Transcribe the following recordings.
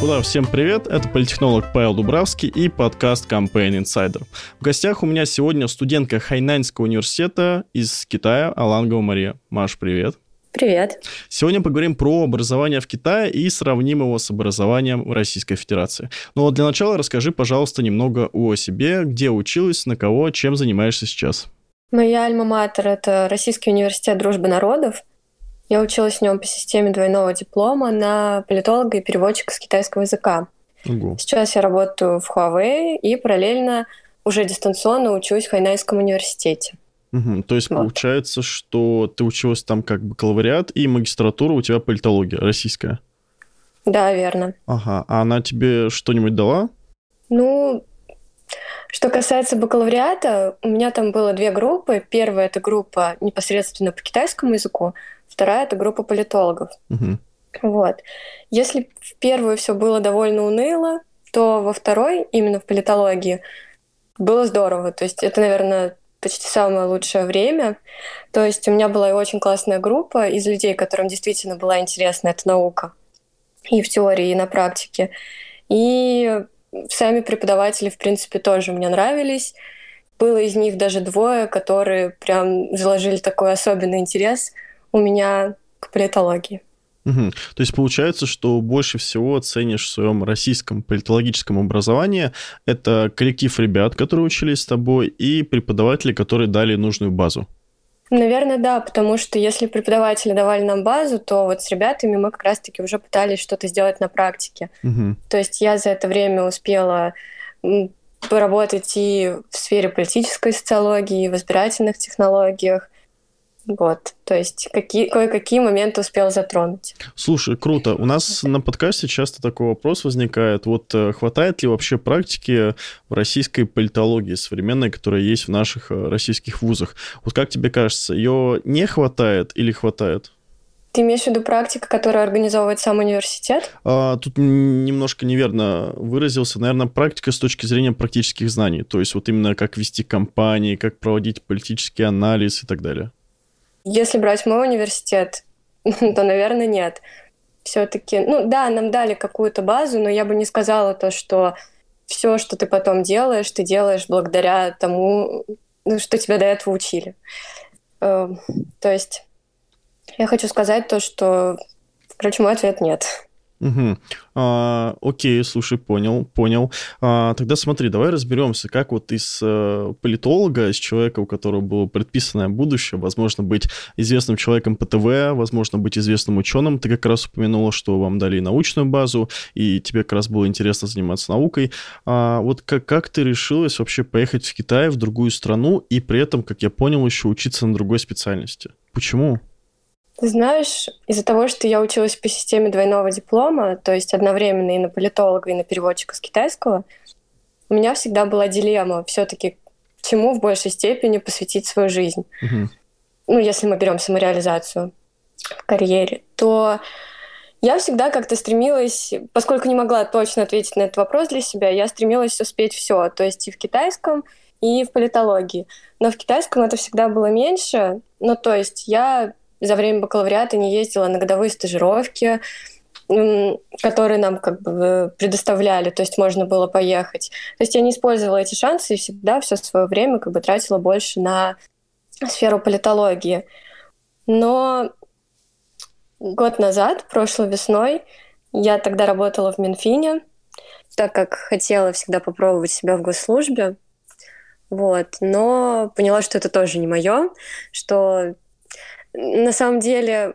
господа, всем привет! Это политехнолог Павел Дубравский и подкаст Campaign Insider. В гостях у меня сегодня студентка Хайнаньского университета из Китая Алангова Мария. Маш, привет! Привет. Сегодня поговорим про образование в Китае и сравним его с образованием в Российской Федерации. Но для начала расскажи, пожалуйста, немного о себе, где училась, на кого, чем занимаешься сейчас. Моя альма-матер — это Российский университет дружбы народов. Я училась в нем по системе двойного диплома на политолога и переводчика с китайского языка. Угу. Сейчас я работаю в Huawei и параллельно уже дистанционно учусь в Хайнайском университете. Угу. То есть вот. получается, что ты училась там как бакалавриат и магистратура у тебя политология российская. Да, верно. Ага. А она тебе что-нибудь дала? Ну, что касается бакалавриата, у меня там было две группы. Первая это группа непосредственно по китайскому языку, вторая это группа политологов. Угу. Вот. Если в первую все было довольно уныло, то во второй, именно в политологии, было здорово. То есть это, наверное, почти самое лучшее время. То есть у меня была и очень классная группа из людей, которым действительно была интересна эта наука и в теории, и на практике. И сами преподаватели, в принципе, тоже мне нравились. Было из них даже двое, которые прям заложили такой особенный интерес у меня к политологии. Угу. То есть получается, что больше всего ценишь в своем российском политологическом образовании это коллектив ребят, которые учились с тобой, и преподаватели, которые дали нужную базу. Наверное, да, потому что если преподаватели давали нам базу, то вот с ребятами мы как раз-таки уже пытались что-то сделать на практике. Угу. То есть я за это время успела поработать и в сфере политической социологии, и в избирательных технологиях, вот, то есть какие, кое-какие моменты успел затронуть. Слушай, круто. У нас на подкасте часто такой вопрос возникает. Вот э, хватает ли вообще практики в российской политологии современной, которая есть в наших э, российских вузах? Вот как тебе кажется, ее не хватает или хватает? Ты имеешь в виду практика, которую организовывает сам университет? А, тут немножко неверно выразился. Наверное, практика с точки зрения практических знаний. То есть вот именно как вести кампании, как проводить политический анализ и так далее. Если брать мой университет, то, наверное, нет. Все-таки, ну да, нам дали какую-то базу, но я бы не сказала то, что все, что ты потом делаешь, ты делаешь благодаря тому, ну, что тебя до этого учили. Эм, то есть я хочу сказать то, что, короче, мой ответ нет. Угу. А, окей, слушай, понял, понял. А, тогда смотри, давай разберемся, как вот из э, политолога, из человека, у которого было предписанное будущее, возможно, быть известным человеком по ТВ, возможно, быть известным ученым. Ты как раз упомянула, что вам дали научную базу, и тебе как раз было интересно заниматься наукой. А, вот как, как ты решилась вообще поехать в Китай, в другую страну, и при этом, как я понял, еще учиться на другой специальности? Почему? Ты знаешь, из-за того, что я училась по системе двойного диплома, то есть одновременно и на политолога, и на переводчика с китайского, у меня всегда была дилемма все-таки чему в большей степени посвятить свою жизнь. Угу. Ну, если мы берем самореализацию в карьере, то я всегда как-то стремилась, поскольку не могла точно ответить на этот вопрос для себя, я стремилась успеть все, то есть и в китайском, и в политологии. Но в китайском это всегда было меньше. Ну, то есть я за время бакалавриата не ездила на годовые стажировки, которые нам как бы предоставляли, то есть можно было поехать. То есть я не использовала эти шансы и всегда все свое время как бы тратила больше на сферу политологии. Но год назад, прошлой весной, я тогда работала в Минфине, так как хотела всегда попробовать себя в госслужбе. Вот. Но поняла, что это тоже не мое, что на самом деле,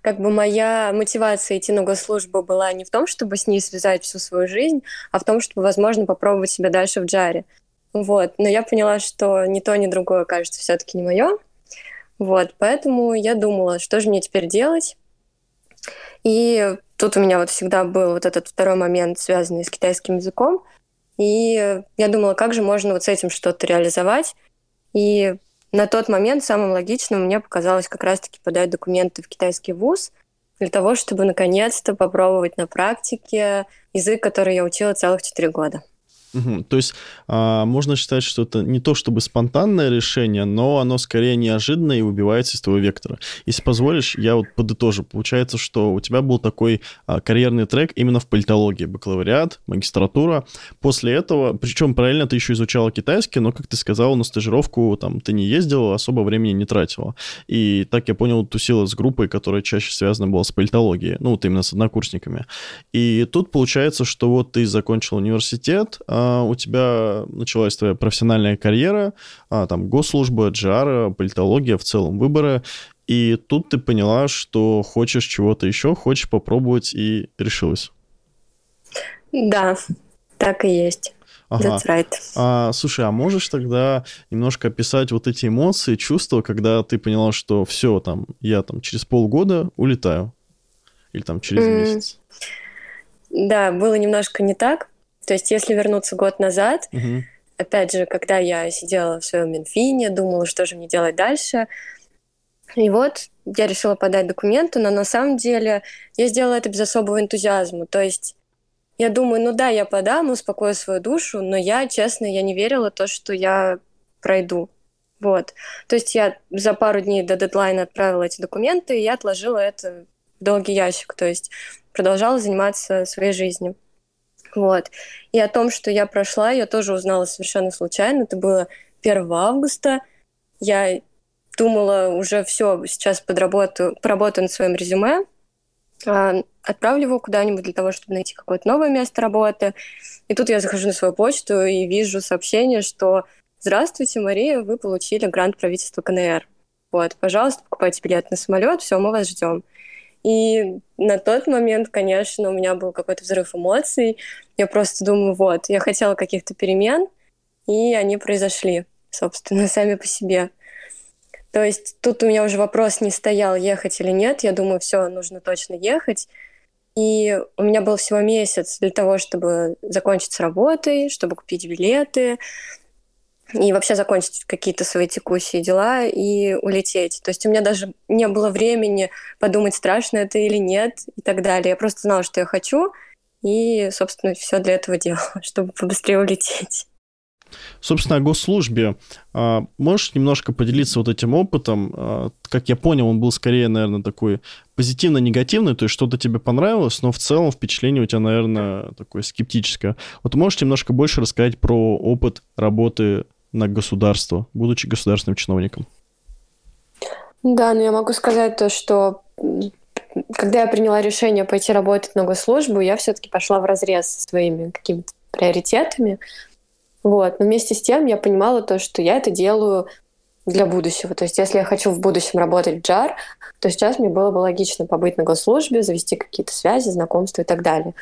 как бы моя мотивация идти на госслужбу была не в том, чтобы с ней связать всю свою жизнь, а в том, чтобы, возможно, попробовать себя дальше в джаре. Вот. Но я поняла, что ни то, ни другое, кажется, все-таки не мое. Вот. Поэтому я думала, что же мне теперь делать. И тут у меня вот всегда был вот этот второй момент, связанный с китайским языком. И я думала, как же можно вот с этим что-то реализовать. И на тот момент самым логичным мне показалось как раз-таки подать документы в китайский вуз для того, чтобы наконец-то попробовать на практике язык, который я учила целых четыре года. Угу. То есть а, можно считать, что это не то чтобы спонтанное решение, но оно скорее неожиданное и убивается из твоего вектора. Если позволишь, я вот подытожу. Получается, что у тебя был такой а, карьерный трек именно в политологии, бакалавриат, магистратура. После этого, причем параллельно ты еще изучала китайский, но, как ты сказала, на стажировку там ты не ездила, особо времени не тратила. И так я понял, тусила с группой, которая чаще связана была с политологией, ну вот именно с однокурсниками. И тут получается, что вот ты закончил университет, а, а, у тебя началась твоя профессиональная карьера, а, там госслужба, GR, политология, в целом выборы, и тут ты поняла, что хочешь чего-то еще, хочешь попробовать и решилась. Да, так и есть. Ага. That's right. А, слушай, а можешь тогда немножко описать вот эти эмоции, чувства, когда ты поняла, что все, там, я там через полгода улетаю? Или там через mm. месяц? Да, было немножко не так. То есть, если вернуться год назад, угу. опять же, когда я сидела в своем Минфине, думала, что же мне делать дальше, и вот я решила подать документы, но на самом деле я сделала это без особого энтузиазма. То есть я думаю, ну да, я подам, успокою свою душу, но я, честно, я не верила в то, что я пройду. Вот. То есть я за пару дней до дедлайна отправила эти документы, и я отложила это в долгий ящик. То есть продолжала заниматься своей жизнью. Вот. И о том, что я прошла, я тоже узнала совершенно случайно. Это было 1 августа. Я думала, уже все, сейчас подработаю, поработаю над своим резюме, а, отправлю его куда-нибудь для того, чтобы найти какое-то новое место работы. И тут я захожу на свою почту и вижу сообщение, что «Здравствуйте, Мария, вы получили грант правительства КНР. Вот, пожалуйста, покупайте билет на самолет, все, мы вас ждем». И на тот момент, конечно, у меня был какой-то взрыв эмоций. Я просто думаю, вот, я хотела каких-то перемен, и они произошли, собственно, сами по себе. То есть тут у меня уже вопрос не стоял, ехать или нет. Я думаю, все, нужно точно ехать. И у меня был всего месяц для того, чтобы закончить с работой, чтобы купить билеты, и вообще закончить какие-то свои текущие дела и улететь. То есть у меня даже не было времени подумать, страшно это или нет и так далее. Я просто знала, что я хочу, и, собственно, все для этого делала, чтобы побыстрее улететь. Собственно, о госслужбе. А, можешь немножко поделиться вот этим опытом? А, как я понял, он был скорее, наверное, такой позитивно-негативный, то есть что-то тебе понравилось, но в целом впечатление у тебя, наверное, такое скептическое. Вот можешь немножко больше рассказать про опыт работы на государство, будучи государственным чиновником? Да, но я могу сказать то, что когда я приняла решение пойти работать на госслужбу, я все-таки пошла в разрез со своими какими-то приоритетами. Вот. Но вместе с тем я понимала то, что я это делаю для будущего. То есть если я хочу в будущем работать в JAR, то сейчас мне было бы логично побыть на госслужбе, завести какие-то связи, знакомства и так далее.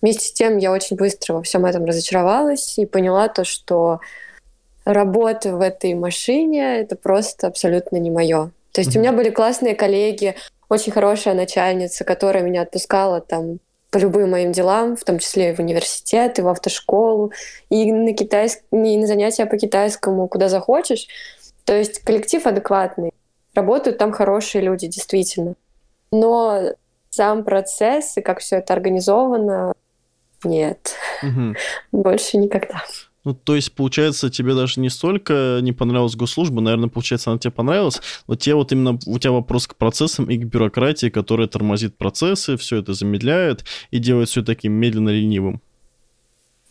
Вместе с тем я очень быстро во всем этом разочаровалась и поняла то, что работа в этой машине это просто абсолютно не мое. То есть mm-hmm. у меня были классные коллеги, очень хорошая начальница, которая меня отпускала там по любым моим делам, в том числе и в университет, и в автошколу, и на, китайск... и на занятия по китайскому, куда захочешь. То есть коллектив адекватный, работают там хорошие люди, действительно. Но сам процесс и как все это организовано, нет, угу. больше никогда. Ну, то есть, получается, тебе даже не столько не понравилась госслужба, наверное, получается, она тебе понравилась, но тебе вот именно, у тебя вопрос к процессам и к бюрократии, которая тормозит процессы, все это замедляет и делает все таким медленно ленивым.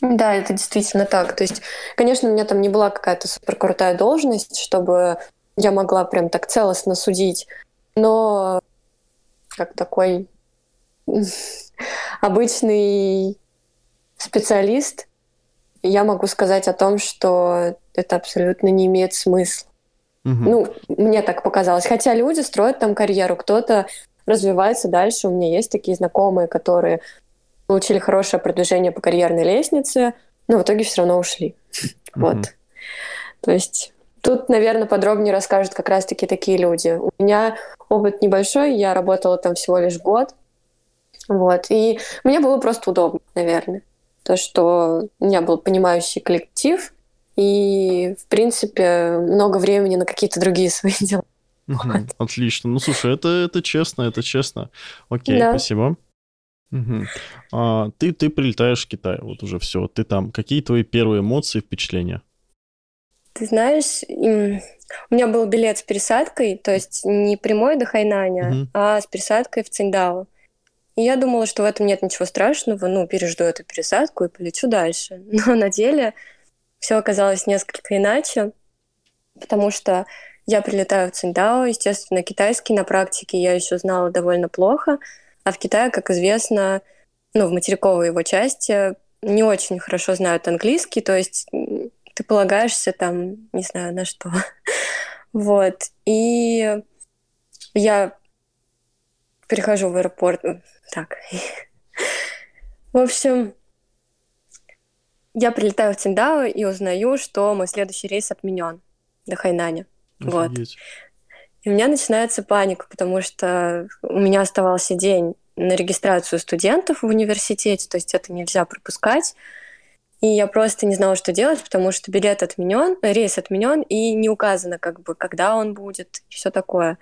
Да, это действительно так. То есть, конечно, у меня там не была какая-то супер крутая должность, чтобы я могла прям так целостно судить, но как такой обычный специалист, я могу сказать о том, что это абсолютно не имеет смысла. Угу. Ну, мне так показалось. Хотя люди строят там карьеру, кто-то развивается дальше. У меня есть такие знакомые, которые получили хорошее продвижение по карьерной лестнице, но в итоге все равно ушли. Угу. Вот. То есть тут, наверное, подробнее расскажут как раз-таки такие люди. У меня опыт небольшой, я работала там всего лишь год. Вот. И мне было просто удобно, наверное то, что у меня был понимающий коллектив и, в принципе, много времени на какие-то другие свои дела. Угу, вот. Отлично. Ну, слушай, это, это честно, это честно. Окей, да. спасибо. Угу. А, ты, ты прилетаешь в Китай, вот уже все, ты там. Какие твои первые эмоции, впечатления? Ты знаешь, у меня был билет с пересадкой, то есть не прямой до Хайнаня, угу. а с пересадкой в Циндао. И я думала, что в этом нет ничего страшного, ну, пережду эту пересадку и полечу дальше. Но на деле все оказалось несколько иначе, потому что я прилетаю в Циндао, естественно, китайский на практике я еще знала довольно плохо, а в Китае, как известно, ну, в материковой его части не очень хорошо знают английский, то есть ты полагаешься там, не знаю, на что. Вот. И я перехожу в аэропорт. Так. В общем, я прилетаю в Циндао и узнаю, что мой следующий рейс отменен до Хайнаня. Вот. И у меня начинается паника, потому что у меня оставался день на регистрацию студентов в университете, то есть это нельзя пропускать. И я просто не знала, что делать, потому что билет отменен, рейс отменен, и не указано, как бы, когда он будет, и все такое.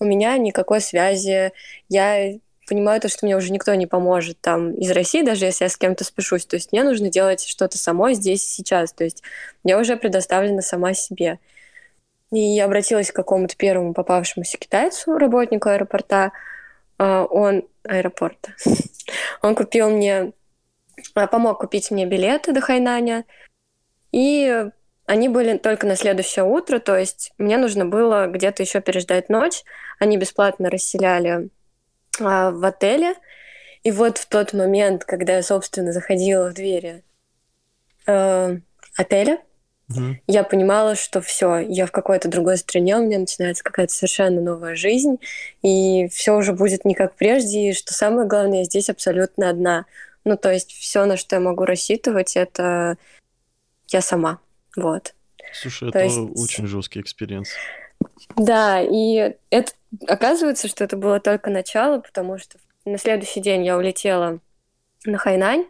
У меня никакой связи. Я понимаю то, что мне уже никто не поможет там из России, даже если я с кем-то спешусь. То есть мне нужно делать что-то самой здесь и сейчас. То есть я уже предоставлена сама себе. И я обратилась к какому-то первому попавшемуся китайцу, работнику аэропорта. А, он аэропорта. Он купил мне а, помог купить мне билеты до Хайнаня. И они были только на следующее утро, то есть мне нужно было где-то еще переждать ночь. Они бесплатно расселяли а, в отеле. И вот в тот момент, когда я, собственно, заходила в двери э, отеля, mm я понимала, что все, я в какой-то другой стране, у меня начинается какая-то совершенно новая жизнь, и все уже будет не как прежде, и что самое главное, я здесь абсолютно одна. Ну, то есть все, на что я могу рассчитывать, это я сама. Вот. Слушай, то это есть... очень жесткий experience. Да, и это оказывается, что это было только начало, потому что на следующий день я улетела на Хайнань,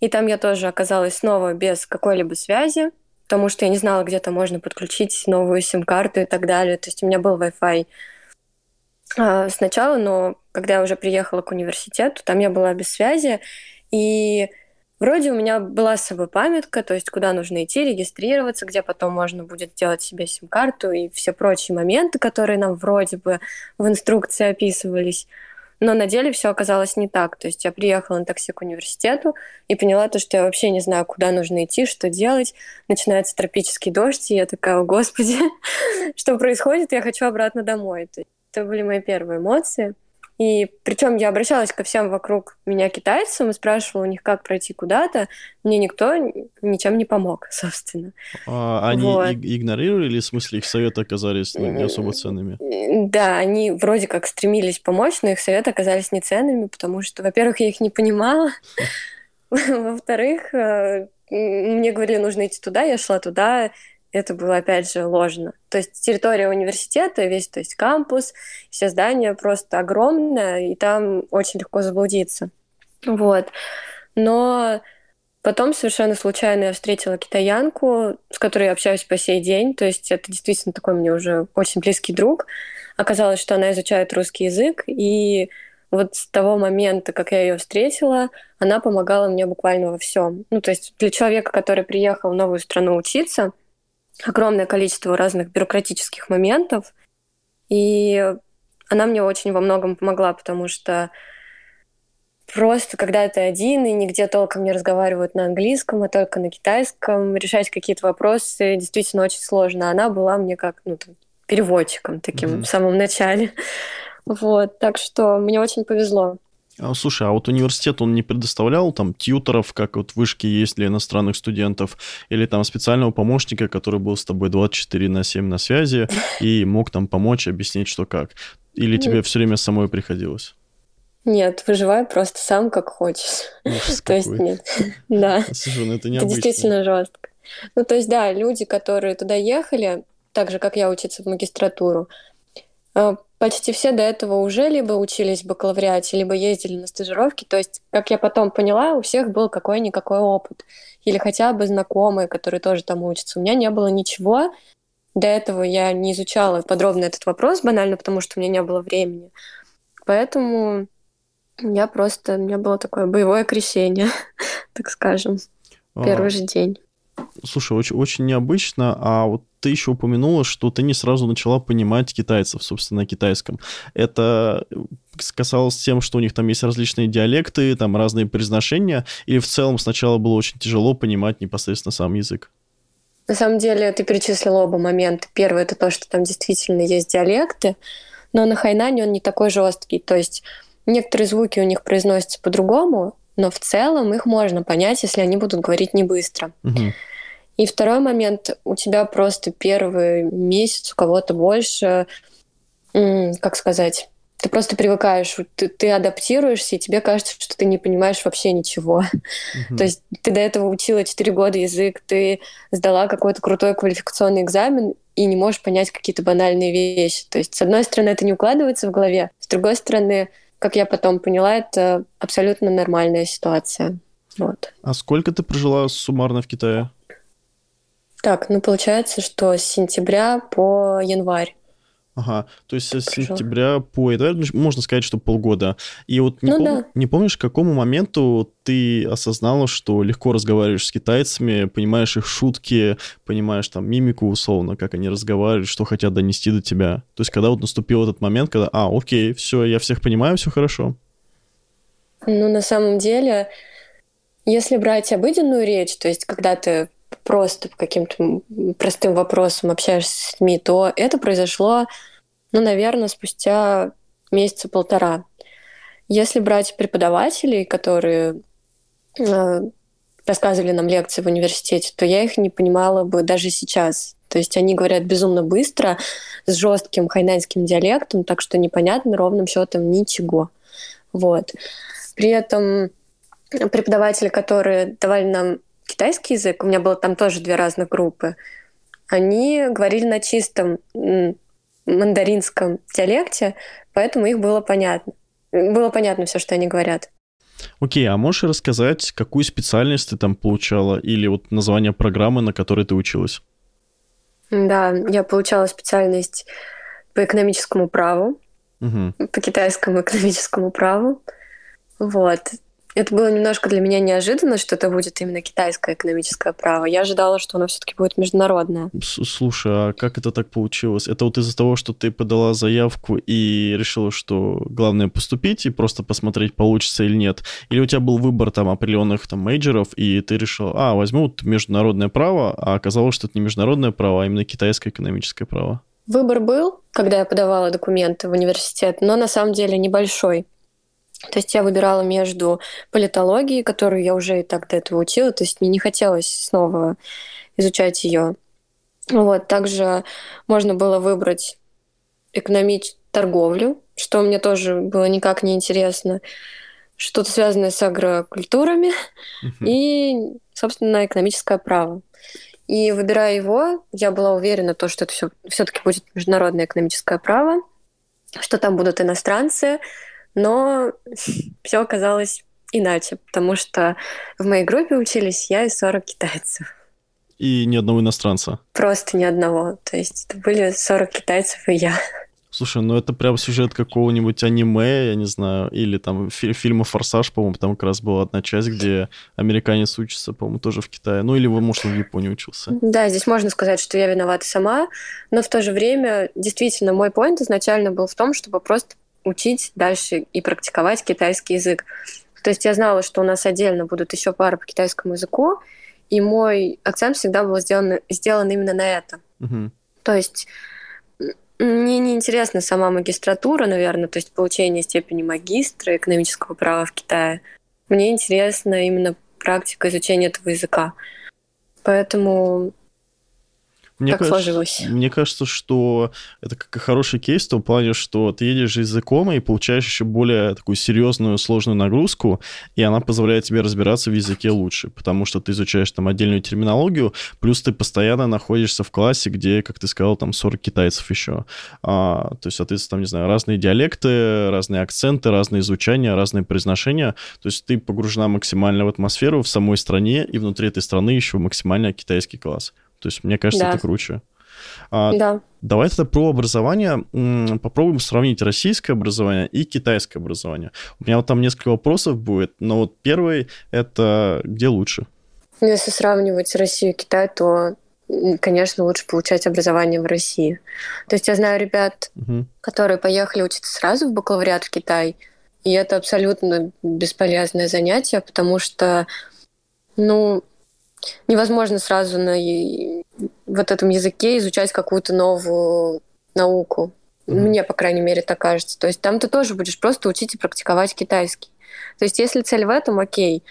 и там я тоже оказалась снова без какой-либо связи, потому что я не знала, где-то можно подключить новую сим-карту и так далее. То есть у меня был Wi-Fi а, сначала, но когда я уже приехала к университету, там я была без связи, и вроде у меня была с собой памятка, то есть куда нужно идти, регистрироваться, где потом можно будет сделать себе сим-карту и все прочие моменты, которые нам вроде бы в инструкции описывались. Но на деле все оказалось не так. То есть я приехала на такси к университету и поняла то, что я вообще не знаю, куда нужно идти, что делать. Начинается тропический дождь, и я такая, о господи, что происходит, я хочу обратно домой. Это были мои первые эмоции. И причем я обращалась ко всем вокруг меня китайцам и спрашивала у них, как пройти куда-то. Мне никто ничем не помог, собственно. А, они вот. игнорировали или в смысле их советы оказались ну, не особо ценными? Да, они вроде как стремились помочь, но их советы оказались не ценными, потому что, во-первых, я их не понимала. Во-вторых, э, мне говорили, нужно идти туда, я шла туда, это было, опять же, ложно. То есть территория университета, весь, то есть кампус, все здания просто огромное, и там очень легко заблудиться. Вот. Но потом совершенно случайно я встретила китаянку, с которой я общаюсь по сей день. То есть это действительно такой мне уже очень близкий друг. Оказалось, что она изучает русский язык, и вот с того момента, как я ее встретила, она помогала мне буквально во всем. Ну, то есть для человека, который приехал в новую страну учиться, огромное количество разных бюрократических моментов. И она мне очень во многом помогла, потому что просто когда ты один и нигде толком не разговаривают на английском, а только на китайском, решать какие-то вопросы действительно очень сложно. Она была мне как ну, там, переводчиком таким mm-hmm. в самом начале. Вот, так что мне очень повезло. А, слушай, а вот университет, он не предоставлял там тьюторов, как вот вышки есть для иностранных студентов, или там специального помощника, который был с тобой 24 на 7 на связи и мог там помочь, объяснить, что как? Или тебе все время самой приходилось? Нет, выживай просто сам, как хочешь. То есть нет. Да. Слушай, ну это необычно. Это действительно жестко. Ну, то есть, да, люди, которые туда ехали, так же, как я учиться в магистратуру, а, почти все до этого уже либо учились в бакалавриате, либо ездили на стажировки. То есть, как я потом поняла, у всех был какой-никакой опыт. Или хотя бы знакомые, которые тоже там учатся. У меня не было ничего. До этого я не изучала подробно этот вопрос, банально потому, что у меня не было времени. Поэтому Я просто, у меня было такое боевое крещение, так скажем, первый а, же день. Слушай, очень, очень необычно, а вот ты еще упомянула, что ты не сразу начала понимать китайцев, собственно, на китайском. Это касалось тем, что у них там есть различные диалекты, там разные произношения, или в целом сначала было очень тяжело понимать непосредственно сам язык? На самом деле ты перечислил оба момента. Первый — это то, что там действительно есть диалекты, но на хайнане он не такой жесткий. То есть некоторые звуки у них произносятся по-другому, но в целом их можно понять, если они будут говорить не быстро. Угу. И второй момент, у тебя просто первый месяц, у кого-то больше, как сказать, ты просто привыкаешь, ты, ты адаптируешься, и тебе кажется, что ты не понимаешь вообще ничего. Mm-hmm. То есть ты до этого учила 4 года язык, ты сдала какой-то крутой квалификационный экзамен и не можешь понять какие-то банальные вещи. То есть, с одной стороны, это не укладывается в голове, с другой стороны, как я потом поняла, это абсолютно нормальная ситуация. Вот. А сколько ты прожила суммарно в Китае? Так, ну получается, что с сентября по январь. Ага, то есть с сентября по январь, ну, можно сказать, что полгода. И вот не, ну, пом... да. не помнишь, к какому моменту ты осознала, что легко разговариваешь с китайцами, понимаешь их шутки, понимаешь там мимику условно, как они разговаривают, что хотят донести до тебя. То есть когда вот наступил этот момент, когда, а, окей, все, я всех понимаю, все хорошо. Ну, на самом деле, если брать обыденную речь, то есть когда ты просто по каким-то простым вопросам общаешься с людьми, то это произошло, ну, наверное, спустя месяца полтора. Если брать преподавателей, которые э, рассказывали нам лекции в университете, то я их не понимала бы даже сейчас. То есть они говорят безумно быстро, с жестким хайнаньским диалектом, так что непонятно ровным счетом ничего. Вот. При этом преподаватели, которые давали нам китайский язык, у меня было там тоже две разных группы, они говорили на чистом мандаринском диалекте, поэтому их было понятно. Было понятно все, что они говорят. Окей, а можешь рассказать, какую специальность ты там получала или вот название программы, на которой ты училась? Да, я получала специальность по экономическому праву, угу. по китайскому экономическому праву. Вот. Это было немножко для меня неожиданно, что это будет именно китайское экономическое право. Я ожидала, что оно все-таки будет международное. Слушай, а как это так получилось? Это вот из-за того, что ты подала заявку и решила, что главное поступить и просто посмотреть, получится или нет? Или у тебя был выбор там определенных там мейджеров, и ты решил, а, возьму вот международное право, а оказалось, что это не международное право, а именно китайское экономическое право? Выбор был, когда я подавала документы в университет, но на самом деле небольшой. То есть я выбирала между политологией, которую я уже и так до этого учила, то есть мне не хотелось снова изучать ее. Вот, также можно было выбрать экономить торговлю, что мне тоже было никак не интересно, что-то связанное с агрокультурами uh-huh. и, собственно, экономическое право. И выбирая его, я была уверена, то, что это все, все-таки будет международное экономическое право, что там будут иностранцы, но все оказалось иначе, потому что в моей группе учились я и 40 китайцев. И ни одного иностранца? Просто ни одного. То есть это были 40 китайцев и я. Слушай, ну это прям сюжет какого-нибудь аниме, я не знаю, или там фи- фильма «Форсаж», по-моему, там как раз была одна часть, где американец учится, по-моему, тоже в Китае. Ну или, может, он в Японии учился. Да, здесь можно сказать, что я виновата сама, но в то же время, действительно, мой поинт изначально был в том, чтобы просто учить дальше и практиковать китайский язык. То есть я знала, что у нас отдельно будут еще пары по китайскому языку, и мой акцент всегда был сделан, сделан именно на это. Угу. То есть мне не интересна сама магистратура, наверное, то есть получение степени магистра экономического права в Китае. Мне интересна именно практика изучения этого языка. Поэтому мне как кажется, сложилось? Мне кажется, что это как хороший кейс в том плане, что ты едешь языком и получаешь еще более такую серьезную, сложную нагрузку, и она позволяет тебе разбираться в языке лучше, потому что ты изучаешь там отдельную терминологию, плюс ты постоянно находишься в классе, где, как ты сказал, там 40 китайцев еще. А, то есть, соответственно, там, не знаю, разные диалекты, разные акценты, разные изучания, разные произношения. То есть ты погружена максимально в атмосферу в самой стране, и внутри этой страны еще максимально китайский класс. То есть, мне кажется, да. это круче. А, да. Давай тогда про образование попробуем сравнить российское образование и китайское образование. У меня вот там несколько вопросов будет, но вот первый — это где лучше? Если сравнивать Россию и Китай, то конечно, лучше получать образование в России. То есть я знаю ребят, угу. которые поехали учиться сразу в бакалавриат в Китай, и это абсолютно бесполезное занятие, потому что, ну, невозможно сразу на вот этом языке изучать какую-то новую науку. Mm-hmm. Мне, по крайней мере, так кажется. То есть там ты тоже будешь просто учить и практиковать китайский. То есть если цель в этом, окей.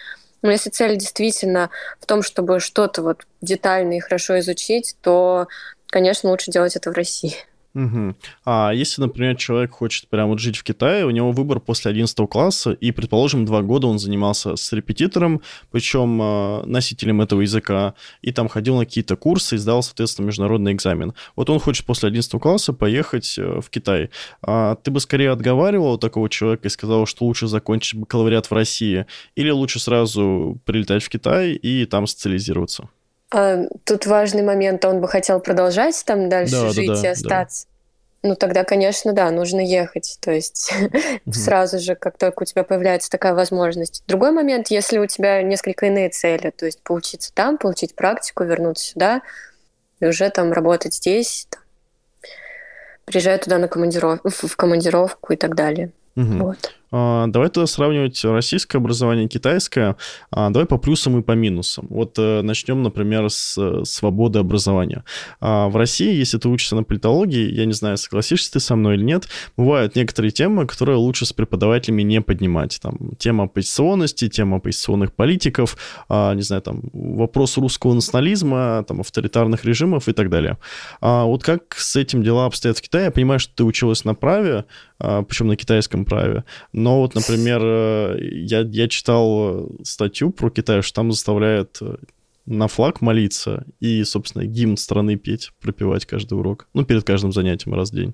Но если цель действительно в том, чтобы что-то вот детально и хорошо изучить, то, конечно, лучше делать это в России. Угу. А если, например, человек хочет прямо вот жить в Китае, у него выбор после 11 класса, и, предположим, два года он занимался с репетитором, причем э, носителем этого языка, и там ходил на какие-то курсы и сдал, соответственно, международный экзамен. Вот он хочет после 11 класса поехать э, в Китай. А ты бы скорее отговаривал такого человека и сказал, что лучше закончить бакалавриат в России, или лучше сразу прилетать в Китай и там социализироваться? А, тут важный момент, он бы хотел продолжать там дальше да, жить да, да, и остаться. Да. Ну тогда, конечно, да, нужно ехать. То есть сразу же, как только у тебя появляется такая возможность. Другой момент, если у тебя несколько иные цели, то есть поучиться там, получить практику, вернуться сюда, и уже там работать здесь, там, приезжать туда на командиров... в командировку и так далее. Угу. Вот. А, давай тогда сравнивать российское образование и китайское. А, давай по плюсам и по минусам. Вот э, начнем, например, с э, свободы образования. А, в России, если ты учишься на политологии, я не знаю, согласишься ты со мной или нет, бывают некоторые темы, которые лучше с преподавателями не поднимать. Там тема оппозиционности, тема оппозиционных политиков, не знаю, там вопрос русского национализма, там авторитарных режимов и так далее. Вот как с этим дела обстоят в Китае? Я понимаю, что ты училась на праве, причем на китайском праве. Но вот, например, э, я, я читал статью про Китай, что там заставляют э, на флаг молиться и, собственно, гимн страны петь, пропевать каждый урок. Ну, перед каждым занятием раз в день.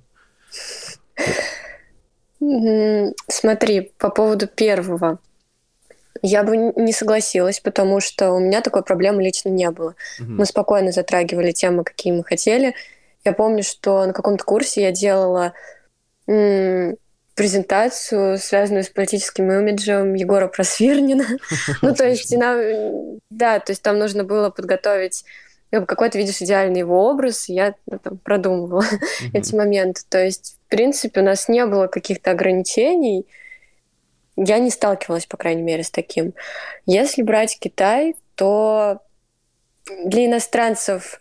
Смотри, по поводу первого. Я бы не согласилась, потому что у меня такой проблемы лично не было. Угу. Мы спокойно затрагивали темы, какие мы хотели. Я помню, что на каком-то курсе я делала презентацию, связанную с политическим имиджем Егора Просвирнина. Ну, то есть, да, то есть там нужно было подготовить какой то видишь идеальный его образ, я ну, там, продумывала эти моменты. То есть, в принципе, у нас не было каких-то ограничений. Я не сталкивалась, по крайней мере, с таким. Если брать Китай, то для иностранцев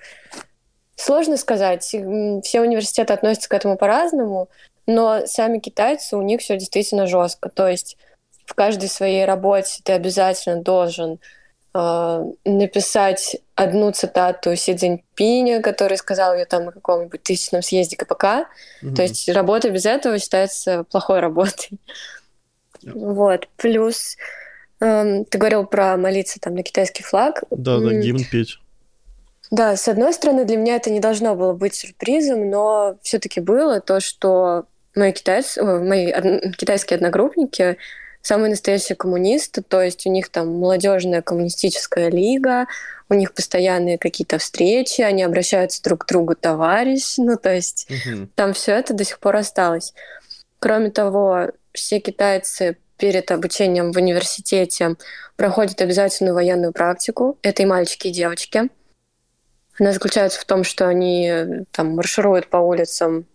сложно сказать. Все университеты относятся к этому по-разному. Но сами китайцы, у них все действительно жестко. То есть в каждой своей работе ты обязательно должен э, написать одну цитату Си Цзиньпиня, который сказал ее там на каком-нибудь тысячном съезде КПК. Угу. То есть работа без этого считается плохой работой. Yeah. Вот. Плюс э, ты говорил про молиться там на китайский флаг. Да, да, гимн петь. Да, с одной стороны, для меня это не должно было быть сюрпризом, но все-таки было то, что мои, китайцы, мои китайские одногруппники самые настоящие коммунисты, то есть у них там молодежная коммунистическая лига, у них постоянные какие-то встречи, они обращаются друг к другу товарищ, ну то есть угу. там все это до сих пор осталось. Кроме того, все китайцы перед обучением в университете проходят обязательную военную практику. Это и мальчики, и девочки. Она заключается в том, что они там маршируют по улицам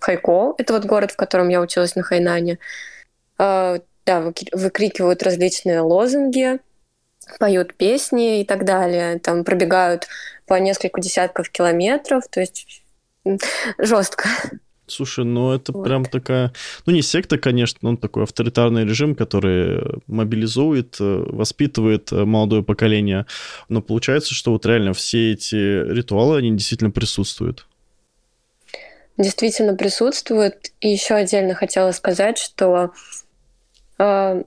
Хайко, это вот город, в котором я училась на Хайнане. А, да, выкрикивают различные лозунги, поют песни и так далее. Там пробегают по несколько десятков километров, то есть жестко. Слушай, ну это вот. прям такая, ну не секта, конечно, но такой авторитарный режим, который мобилизует, э, воспитывает э, молодое поколение. Но получается, что вот реально все эти ритуалы, они действительно присутствуют действительно присутствует. И еще отдельно хотела сказать, что э,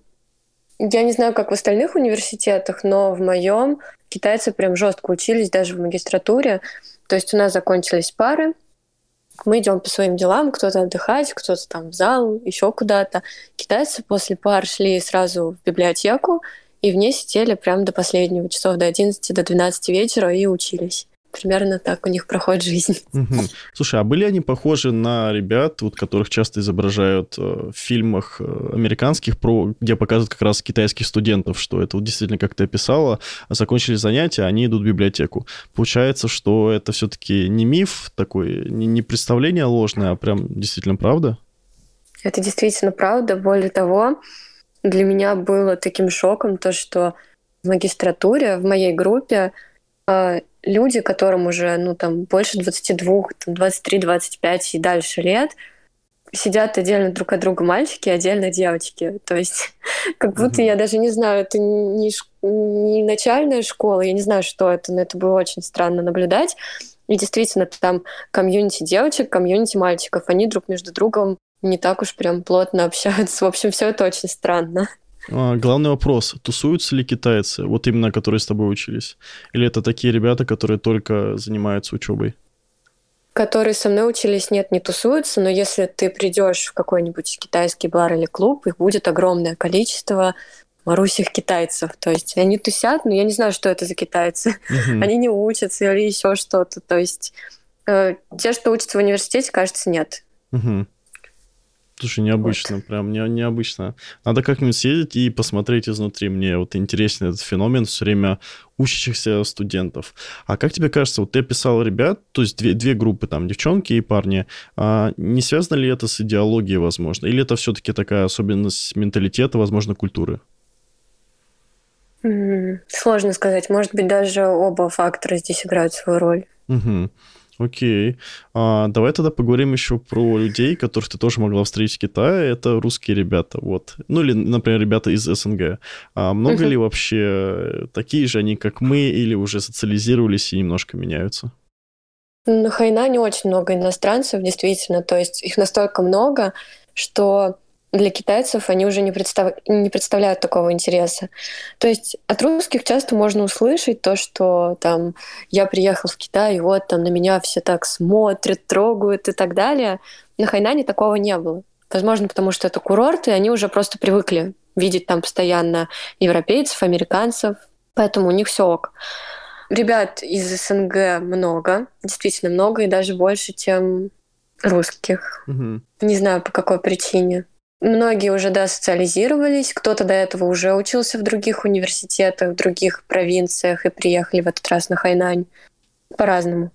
я не знаю, как в остальных университетах, но в моем китайцы прям жестко учились даже в магистратуре. То есть у нас закончились пары, мы идем по своим делам, кто-то отдыхать, кто-то там в зал, еще куда-то. Китайцы после пар шли сразу в библиотеку и в ней сидели прям до последнего, часов до 11, до 12 вечера и учились. Примерно так у них проходит жизнь. Угу. Слушай, а были они похожи на ребят, вот, которых часто изображают э, в фильмах э, американских, про, где показывают как раз китайских студентов, что это вот действительно, как ты описала, закончили занятия, они идут в библиотеку. Получается, что это все-таки не миф такой, не, не представление ложное, а прям действительно правда? Это действительно правда. Более того, для меня было таким шоком то, что в магистратуре, в моей группе, люди, которым уже, ну, там, больше 22, там, 23, 25 и дальше лет, сидят отдельно друг от друга мальчики, отдельно девочки. То есть как будто mm-hmm. я даже не знаю, это не, не начальная школа, я не знаю, что это, но это было очень странно наблюдать. И действительно, там комьюнити девочек, комьюнити мальчиков, они друг между другом не так уж прям плотно общаются. В общем, все это очень странно. А, главный вопрос, тусуются ли китайцы, вот именно которые с тобой учились? Или это такие ребята, которые только занимаются учебой? Которые со мной учились, нет, не тусуются, но если ты придешь в какой-нибудь китайский бар или клуб, их будет огромное количество марусих китайцев. То есть они тусят, но я не знаю, что это за китайцы. Они не учатся или еще что-то. То есть э, те, что учатся в университете, кажется, нет. Uh-huh. Слушай, необычно, вот. прям не, необычно. Надо как-нибудь съездить и посмотреть изнутри. Мне вот интересен этот феномен все время учащихся студентов. А как тебе кажется, вот ты описал ребят, то есть две, две группы, там, девчонки и парни, а не связано ли это с идеологией, возможно? Или это все-таки такая особенность менталитета, возможно, культуры? Сложно сказать. Может быть, даже оба фактора здесь играют свою роль. Угу. Окей. А, давай тогда поговорим еще про людей, которых ты тоже могла встретить в Китае. Это русские ребята, вот. Ну или, например, ребята из СНГ. А много uh-huh. ли вообще такие же они, как мы, или уже социализировались и немножко меняются? На Хайнане очень много иностранцев, действительно. То есть их настолько много, что для китайцев они уже не, представ... не представляют такого интереса. То есть от русских часто можно услышать то, что там я приехал в Китай, и вот там на меня все так смотрят, трогают и так далее. На Хайнане такого не было. Возможно, потому что это курорт, и они уже просто привыкли видеть там постоянно европейцев, американцев, поэтому у них все ок. Ребят из СНГ много, действительно много, и даже больше, чем русских. Угу. Не знаю, по какой причине. Многие уже, да, социализировались, кто-то до этого уже учился в других университетах, в других провинциях и приехали в этот раз на Хайнань. По-разному.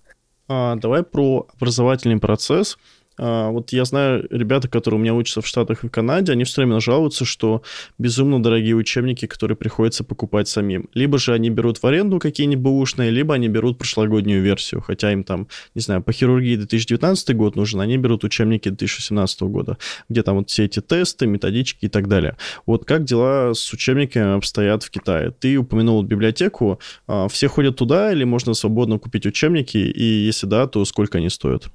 А, давай про образовательный процесс. А, вот я знаю ребята, которые у меня учатся в Штатах и в Канаде, они все время жалуются, что безумно дорогие учебники, которые приходится покупать самим. Либо же они берут в аренду какие-нибудь бэушные, либо они берут прошлогоднюю версию, хотя им там, не знаю, по хирургии 2019 год нужен, они берут учебники 2017 года, где там вот все эти тесты, методички и так далее. Вот как дела с учебниками обстоят в Китае? Ты упомянул библиотеку, а, все ходят туда или можно свободно купить учебники, и если да, то сколько они стоят?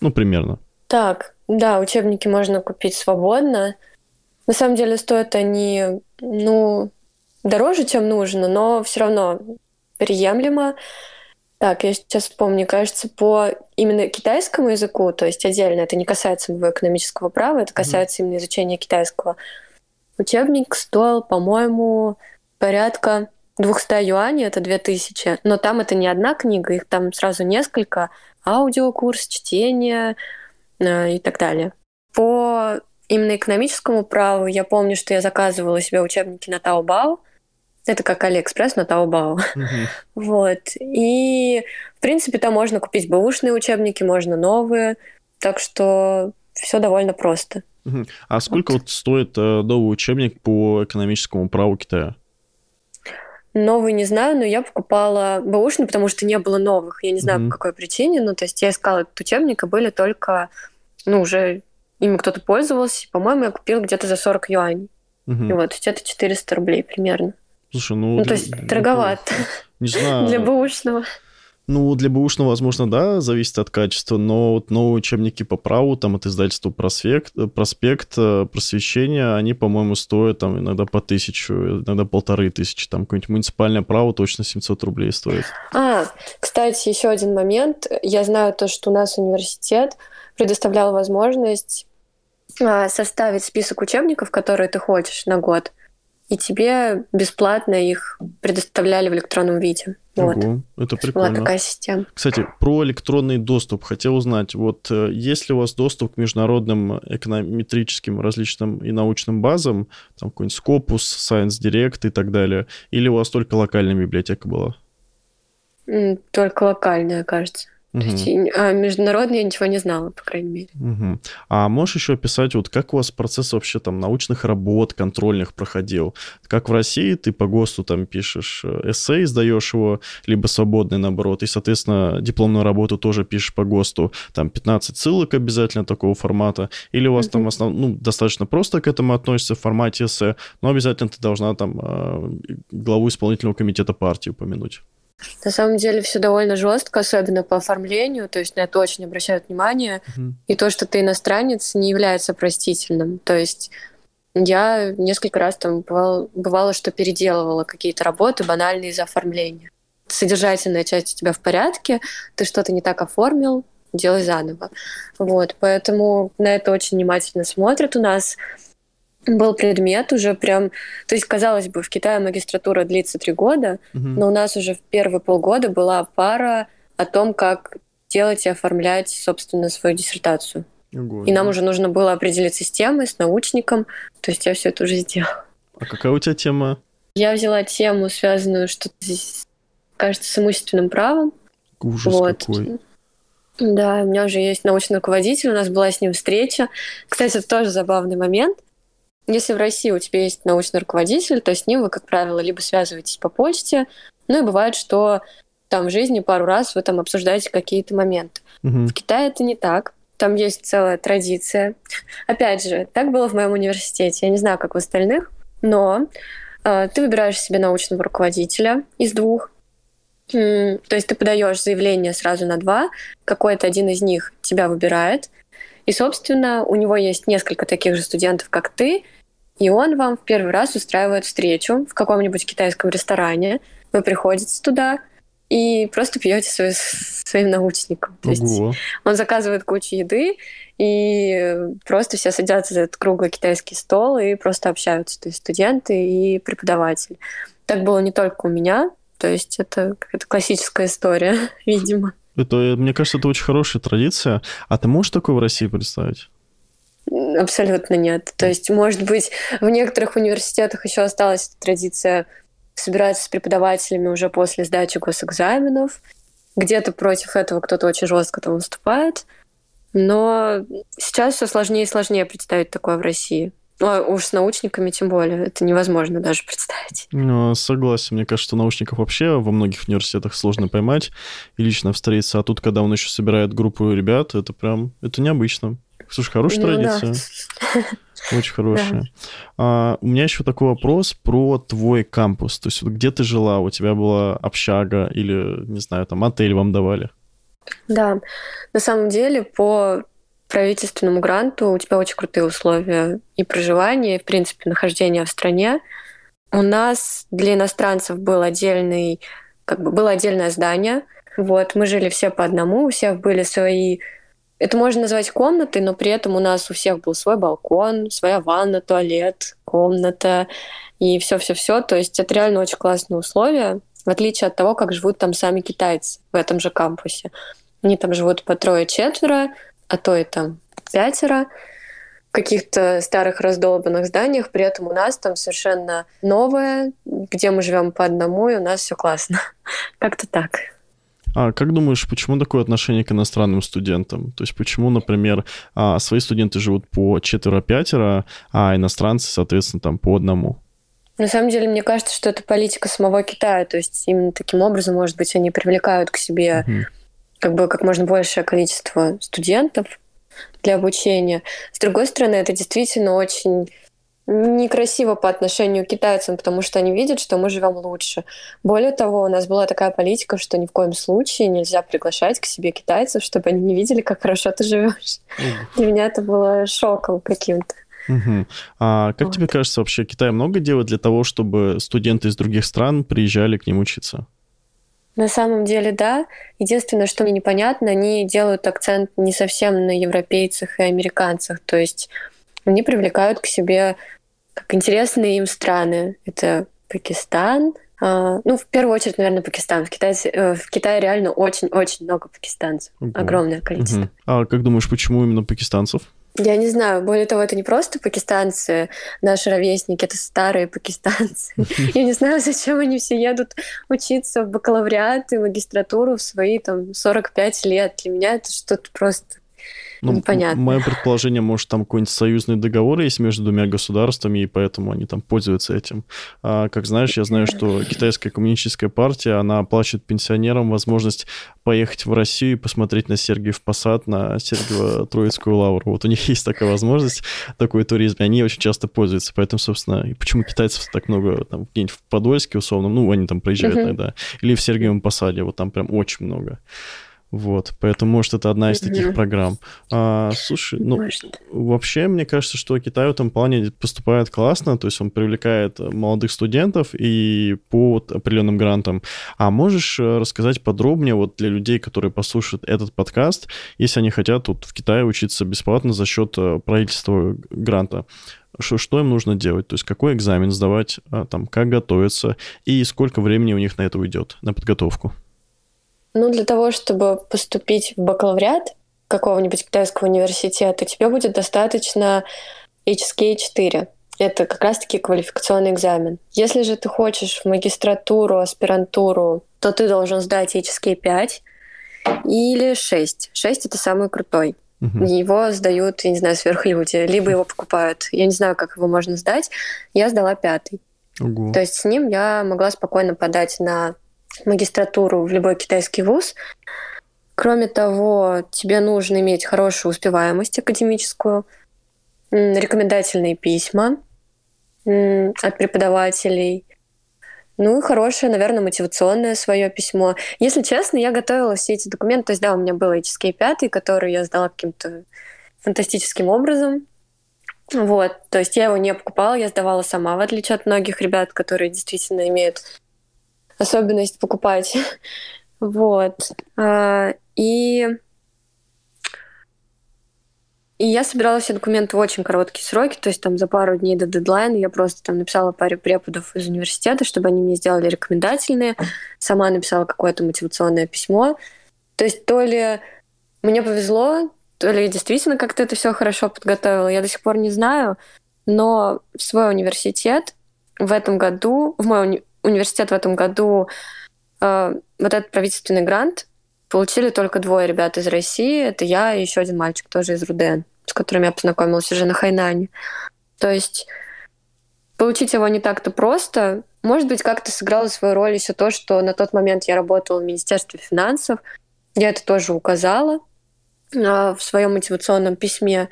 Ну, примерно. Так, да, учебники можно купить свободно. На самом деле стоят они, ну, дороже, чем нужно, но все равно приемлемо. Так, я сейчас помню, кажется, по именно китайскому языку, то есть отдельно, это не касается моего экономического права, это касается mm-hmm. именно изучения китайского. Учебник стоил, по-моему, порядка 200 юаней, это 2000, но там это не одна книга, их там сразу несколько. Аудиокурс, чтение, и так далее. По именно экономическому праву я помню, что я заказывала себе учебники на Таобао. Это как Алиэкспресс на Таобао. Вот. И, в принципе, там можно купить бэушные учебники, можно новые. Так что все довольно просто. А сколько вот. вот стоит э, новый учебник по экономическому праву Китая? Новый не знаю, но я покупала бэушный, потому что не было новых. Я не знаю, mm-hmm. по какой причине. Ну, то есть я искала этот учебник, и были только ну, уже ими кто-то пользовался. По-моему, я купила где-то за 40 юаней. Угу. И вот, это 400 рублей примерно. Слушай, ну... Ну, то есть, дороговато. Не знаю. Для бэушного. Ну, для бэушного, возможно, да, зависит от качества, но вот новые учебники по праву, там, от издательства «Проспект», «Проспект», «Просвещение», они, по-моему, стоят там иногда по тысячу, иногда полторы тысячи. Там какое-нибудь муниципальное право точно 700 рублей стоит. А, кстати, еще один момент. Я знаю то, что у нас университет предоставлял возможность а, составить список учебников, которые ты хочешь на год. И тебе бесплатно их предоставляли в электронном виде. Вот. Это прикольно. Была такая система. Кстати, про электронный доступ хотел узнать. Вот э, есть ли у вас доступ к международным эконометрическим различным и научным базам, там какой-нибудь Scopus, Science Direct и так далее, или у вас только локальная библиотека была? Только локальная, кажется. Угу. То есть а международно я ничего не знала, по крайней мере. Угу. А можешь еще описать, вот как у вас процесс вообще там научных работ, контрольных проходил? Как в России ты по ГОСТу там пишешь э, эссе, сдаешь его, либо свободный наоборот, и, соответственно, дипломную работу тоже пишешь по ГОСТу, там 15 ссылок обязательно такого формата, или у вас угу. там основ... ну, достаточно просто к этому относится в формате эссе, но обязательно ты должна там э, главу исполнительного комитета партии упомянуть? На самом деле все довольно жестко, особенно по оформлению, то есть на это очень обращают внимание. Mm-hmm. И то, что ты иностранец, не является простительным. То есть я несколько раз там бывало, бывало что переделывала какие-то работы банальные из-за оформления. Содержательная часть у тебя в порядке, ты что-то не так оформил, делай заново. Вот, поэтому на это очень внимательно смотрят у нас был предмет уже прям... То есть, казалось бы, в Китае магистратура длится три года, угу. но у нас уже в первые полгода была пара о том, как делать и оформлять, собственно, свою диссертацию. Ого, и нам уже нужно было определиться с темой, с научником. То есть я все это уже сделала. А какая у тебя тема? Я взяла тему, связанную что-то здесь, кажется, с имущественным правом. Ужас вот. какой. Да, у меня уже есть научный руководитель, у нас была с ним встреча. Кстати, это тоже забавный момент. Если в России у тебя есть научный руководитель, то с ним вы, как правило, либо связываетесь по почте, ну и бывает, что там в жизни пару раз вы там обсуждаете какие-то моменты. Угу. В Китае это не так. Там есть целая традиция. Опять же, так было в моем университете. Я не знаю, как в остальных, но э, ты выбираешь себе научного руководителя из двух. То есть ты подаешь заявление сразу на два, какой-то один из них тебя выбирает, и, собственно, у него есть несколько таких же студентов, как ты, и он вам в первый раз устраивает встречу в каком-нибудь китайском ресторане. Вы приходите туда и просто пьете свой, своим научником. То есть он заказывает кучу еды, и просто все садятся за этот круглый китайский стол и просто общаются. То есть студенты и преподаватели. Так было не только у меня, то есть это какая-то классическая история, видимо. Это, мне кажется, это очень хорошая традиция. А ты можешь такое в России представить? Абсолютно нет. То есть, может быть, в некоторых университетах еще осталась традиция собираться с преподавателями уже после сдачи госэкзаменов. Где-то против этого кто-то очень жестко там выступает. Но сейчас все сложнее и сложнее представить такое в России. Ну, а уж с научниками тем более. Это невозможно даже представить. Ну, согласен. Мне кажется, что научников вообще во многих университетах сложно поймать и лично встретиться. А тут, когда он еще собирает группу ребят, это прям... Это необычно. Слушай, хорошая ну, традиция. Да. Очень хорошая. Да. А, у меня еще такой вопрос про твой кампус. То есть вот где ты жила? У тебя была общага или, не знаю, там отель вам давали? Да, на самом деле по правительственному гранту у тебя очень крутые условия и проживания, и, в принципе, нахождения в стране. У нас для иностранцев был отдельный, как бы было отдельное здание. Вот, мы жили все по одному, у всех были свои это можно назвать комнатой, но при этом у нас у всех был свой балкон, своя ванна, туалет, комната и все-все-все. То есть это реально очень классные условия, в отличие от того, как живут там сами китайцы в этом же кампусе. Они там живут по трое-четверо, а то и там пятеро в каких-то старых раздолбанных зданиях, при этом у нас там совершенно новое, где мы живем по одному, и у нас все классно. Как-то так. А как думаешь, почему такое отношение к иностранным студентам? То есть почему, например, а, свои студенты живут по четверо-пятеро, а иностранцы, соответственно, там по одному? На самом деле, мне кажется, что это политика самого Китая. То есть именно таким образом, может быть, они привлекают к себе угу как бы как можно большее количество студентов для обучения. С другой стороны, это действительно очень некрасиво по отношению к китайцам, потому что они видят, что мы живем лучше. Более того, у нас была такая политика, что ни в коем случае нельзя приглашать к себе китайцев, чтобы они не видели, как хорошо ты живешь. Для меня это было шоком каким-то. Угу. А как вот. тебе кажется, вообще Китай много делает для того, чтобы студенты из других стран приезжали к ним учиться? На самом деле, да. Единственное, что мне непонятно, они делают акцент не совсем на европейцах и американцах. То есть они привлекают к себе как интересные им страны. Это Пакистан, а, ну, в первую очередь, наверное, Пакистан. В Китае, э, в Китае реально очень-очень много пакистанцев. Угу. Огромное количество. Угу. А как думаешь, почему именно пакистанцев? Я не знаю. Более того, это не просто пакистанцы, наши ровесники, это старые пакистанцы. Я не знаю, зачем они все едут учиться в бакалавриат и магистратуру в свои там 45 лет. Для меня это что-то просто ну, Непонятно. Мое предположение, может, там какой-нибудь союзный договор есть между двумя государствами, и поэтому они там пользуются этим. А, как знаешь, я знаю, что китайская коммунистическая партия, она оплачивает пенсионерам возможность поехать в Россию и посмотреть на Сергиев Посад, на Сергиево-Троицкую лавру. Вот у них есть такая возможность, такой туризм, и они очень часто пользуются. Поэтому, собственно, и почему китайцев так много там где-нибудь в Подольске, условно, ну, они там проезжают uh-huh. иногда, или в Сергиевом Посаде, вот там прям очень много. Вот, поэтому, может, это одна из таких программ. А, слушай, ну, может. вообще, мне кажется, что Китай в этом плане поступает классно, то есть он привлекает молодых студентов и по вот определенным грантам. А можешь э, рассказать подробнее вот для людей, которые послушают этот подкаст, если они хотят вот в Китае учиться бесплатно за счет э, правительства гранта? Что, что им нужно делать, то есть какой экзамен сдавать, а, там, как готовиться и сколько времени у них на это уйдет, на подготовку? Ну, для того, чтобы поступить в бакалавриат какого-нибудь китайского университета, тебе будет достаточно HSK 4. Это как раз-таки квалификационный экзамен. Если же ты хочешь в магистратуру, аспирантуру, то ты должен сдать HSK 5 или 6. 6 — это самый крутой. Угу. Его сдают, я не знаю, сверхлюди, либо его покупают. Я не знаю, как его можно сдать. Я сдала пятый. Ого. То есть с ним я могла спокойно подать на магистратуру в любой китайский вуз. Кроме того, тебе нужно иметь хорошую успеваемость академическую, рекомендательные письма от преподавателей, ну и хорошее, наверное, мотивационное свое письмо. Если честно, я готовила все эти документы. То есть, да, у меня был HSK 5, который я сдала каким-то фантастическим образом. Вот, то есть я его не покупала, я сдавала сама, в отличие от многих ребят, которые действительно имеют особенность покупать. вот. А, и... И я собирала все документы в очень короткие сроки, то есть там за пару дней до дедлайна я просто там написала паре преподов из университета, чтобы они мне сделали рекомендательные, сама написала какое-то мотивационное письмо. То есть то ли мне повезло, то ли действительно как-то это все хорошо подготовила, я до сих пор не знаю, но в свой университет в этом году, в мой уни университет в этом году э, вот этот правительственный грант получили только двое ребят из России. Это я и еще один мальчик тоже из Руден, с которым я познакомилась уже на Хайнане. То есть получить его не так-то просто. Может быть, как-то сыграло свою роль еще то, что на тот момент я работала в Министерстве финансов. Я это тоже указала э, в своем мотивационном письме.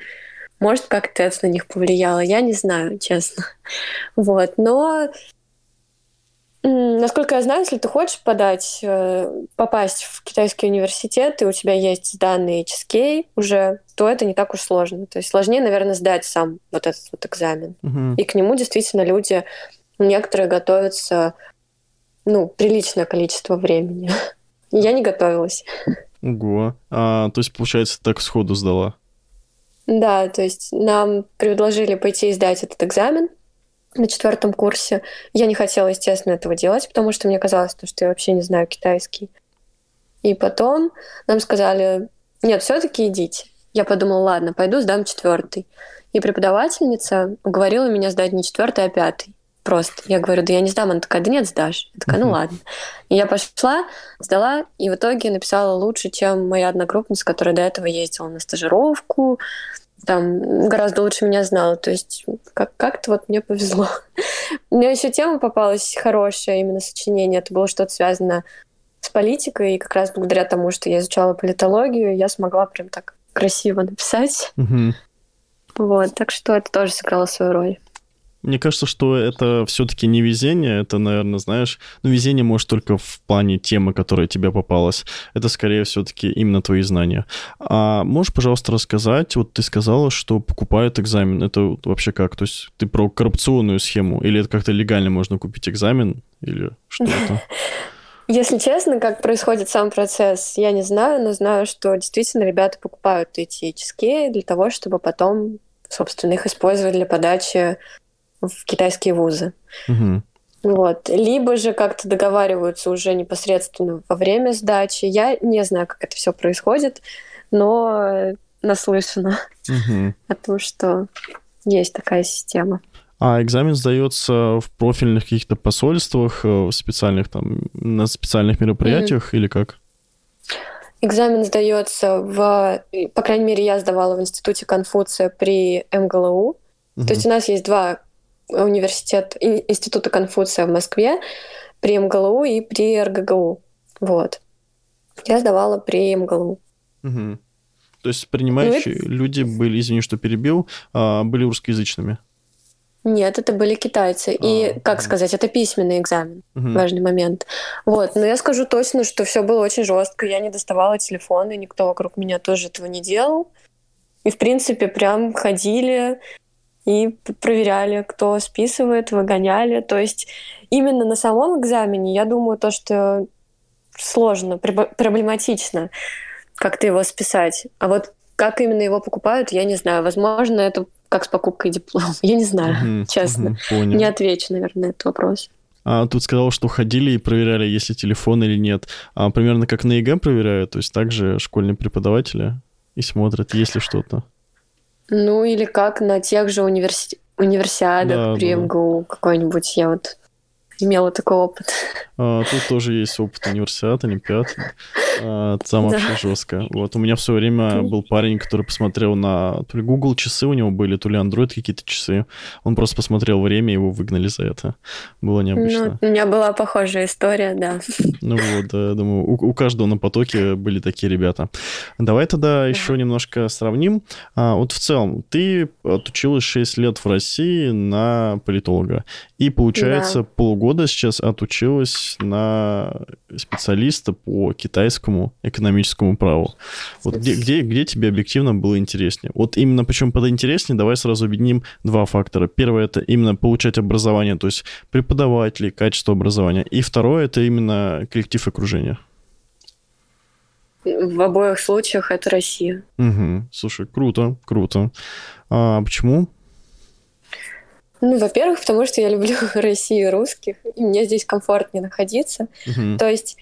Может, как-то это на них повлияло. Я не знаю, честно. Вот. Но Насколько я знаю, если ты хочешь подать, э, попасть в китайский университет, и у тебя есть данные HSK уже, то это не так уж сложно. То есть сложнее, наверное, сдать сам вот этот вот экзамен. Угу. И к нему действительно люди, некоторые готовятся, ну, приличное количество времени. Я не готовилась. Ого. А, то есть, получается, так сходу сдала? Да, то есть нам предложили пойти сдать этот экзамен, на четвертом курсе. Я не хотела, естественно, этого делать, потому что мне казалось, что я вообще не знаю китайский. И потом нам сказали, нет, все-таки идите. Я подумала, ладно, пойду сдам четвертый. И преподавательница уговорила меня сдать не четвертый, а пятый. Просто. Я говорю, да я не сдам. Она такая, да нет, сдашь. Я такая, ну ладно. И я пошла, сдала, и в итоге написала лучше, чем моя одногруппница, которая до этого ездила на стажировку, там гораздо лучше меня знала. То есть как- как-то вот мне повезло. У меня еще тема попалась хорошая, именно сочинение. Это было что-то связано с политикой, и как раз благодаря тому, что я изучала политологию, я смогла прям так красиво написать. Угу. Вот, так что это тоже сыграло свою роль. Мне кажется, что это все-таки не везение, это, наверное, знаешь, ну, везение может только в плане темы, которая тебе попалась. Это скорее все-таки именно твои знания. А можешь, пожалуйста, рассказать, вот ты сказала, что покупают экзамен. Это вообще как? То есть ты про коррупционную схему? Или это как-то легально можно купить экзамен? Или что это? Если честно, как происходит сам процесс, я не знаю, но знаю, что действительно ребята покупают эти HSK для того, чтобы потом, собственно, их использовать для подачи в китайские вузы. Угу. Вот. Либо же как-то договариваются уже непосредственно во время сдачи. Я не знаю, как это все происходит, но наслышана угу. о том, что есть такая система. А экзамен сдается в профильных каких-то посольствах, э, в специальных там, на специальных мероприятиях mm или как? Экзамен сдается в, по крайней мере, я сдавала в институте Конфуция при МГЛУ. mm То есть у нас есть два университета, института Конфуция в Москве, при МГЛУ и при РГГУ. Вот. Я сдавала при МГЛУ. Угу. То есть принимающие ну, люди были, извини, что перебил, а, были русскоязычными? Нет, это были китайцы. А, и, как угу. сказать, это письменный экзамен. Угу. Важный момент. Вот. Но я скажу точно, что все было очень жестко. Я не доставала телефон, и никто вокруг меня тоже этого не делал. И, в принципе, прям ходили и проверяли, кто списывает, выгоняли. То есть именно на самом экзамене, я думаю, то, что сложно, проблематично как-то его списать. А вот как именно его покупают, я не знаю. Возможно, это как с покупкой диплома. Я не знаю, угу, честно. Угу, не отвечу, наверное, на этот вопрос. А, тут сказал, что ходили и проверяли, есть ли телефон или нет. А, примерно как на ЕГЭ проверяют, то есть также школьные преподаватели и смотрят, есть ли что-то. Ну, или как на тех же универси... универсиадах да, при да. МГУ какой-нибудь. Я вот имела такой опыт. А, тут тоже есть опыт универсиад, олимпиад. А, там вообще жестко. Вот у меня в свое время был парень, который посмотрел на то ли Google часы у него были, то ли Android какие-то часы. Он просто посмотрел время, его выгнали за это. Было необычно. Ну, у меня была похожая история, да. Ну вот, да, думаю, у, у каждого на потоке были такие ребята. Давай тогда еще немножко сравним. А, вот в целом, ты отучилась 6 лет в России на политолога. И, получается, да. полгода сейчас отучилась на специалиста по китайскому экономическому праву. Вот где, где, где тебе объективно было интереснее? Вот именно почему под интереснее, давай сразу объединим два фактора. Первое — это именно получать образование, то есть преподаватели, качество образования. И второе — это именно коллектив окружения. В обоих случаях это Россия. Угу. Слушай, круто, круто. А почему? Ну, во-первых, потому что я люблю Россию русских, и мне здесь комфортнее находиться. Uh-huh. То есть,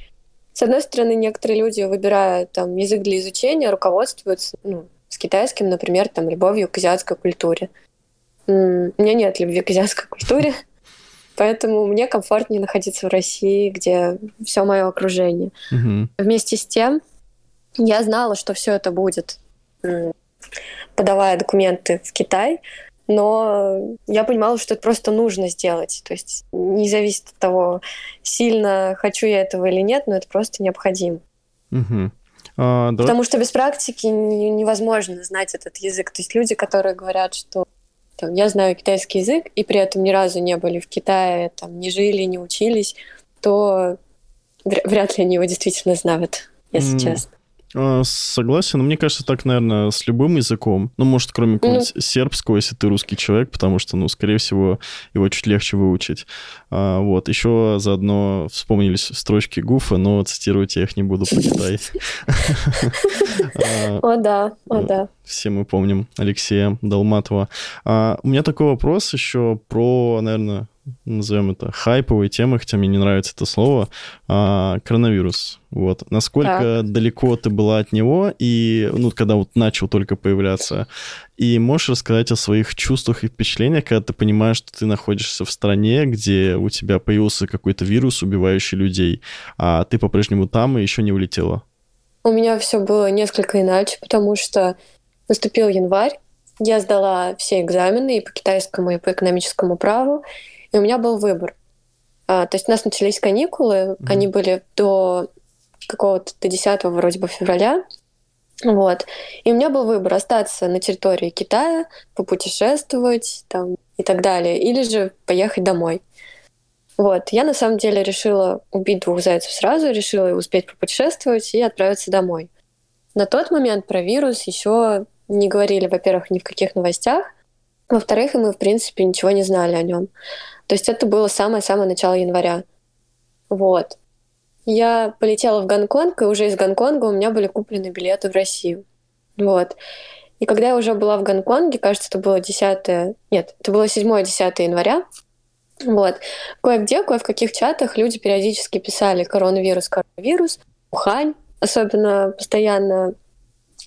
с одной стороны, некоторые люди, выбирая там язык для изучения, руководствуются ну, с китайским, например, там, любовью к азиатской культуре. У меня нет любви к азиатской культуре, поэтому мне комфортнее находиться в России, где все мое окружение. Вместе с тем, я знала, что все это будет, подавая документы в Китай, но я понимала, что это просто нужно сделать. То есть не зависит от того, сильно хочу я этого или нет, но это просто необходимо. Угу. А, да. Потому что без практики невозможно знать этот язык. То есть люди, которые говорят, что там, я знаю китайский язык, и при этом ни разу не были в Китае, там, не жили, не учились, то вряд ли они его действительно знают, если mm. честно. А, согласен, но мне кажется, так, наверное, с любым языком. Ну, может, кроме ну. какого-нибудь ну... сербского, если ты русский человек, потому что, ну, скорее всего, его чуть легче выучить. А, вот, еще заодно вспомнились строчки Гуфа, но цитировать я их не буду по Китай. О да, о да. Все мы помним Алексея Долматова. А, у меня такой вопрос еще про, наверное, назовем это хайповой темой, хотя мне не нравится это слово, а, коронавирус. Вот. Насколько так. далеко ты была от него, и, ну, когда вот начал только появляться, и можешь рассказать о своих чувствах и впечатлениях, когда ты понимаешь, что ты находишься в стране, где у тебя появился какой-то вирус, убивающий людей, а ты по-прежнему там и еще не улетела? У меня все было несколько иначе, потому что наступил январь, я сдала все экзамены и по китайскому, и по экономическому праву, и у меня был выбор. А, то есть у нас начались каникулы, mm-hmm. они были до какого-то до 10 вроде бы февраля. Вот. И у меня был выбор остаться на территории Китая, попутешествовать там, и так далее, или же поехать домой. Вот. Я на самом деле решила убить двух зайцев сразу, решила успеть попутешествовать и отправиться домой. На тот момент про вирус еще не говорили, во-первых, ни в каких новостях, во-вторых, мы, в принципе, ничего не знали о нем. То есть это было самое-самое начало января. Вот. Я полетела в Гонконг, и уже из Гонконга у меня были куплены билеты в Россию. Вот. И когда я уже была в Гонконге, кажется, это было 10... Нет, это было 7-10 января, вот. Кое-где, кое в каких чатах люди периодически писали коронавирус, коронавирус, Ухань, особенно постоянно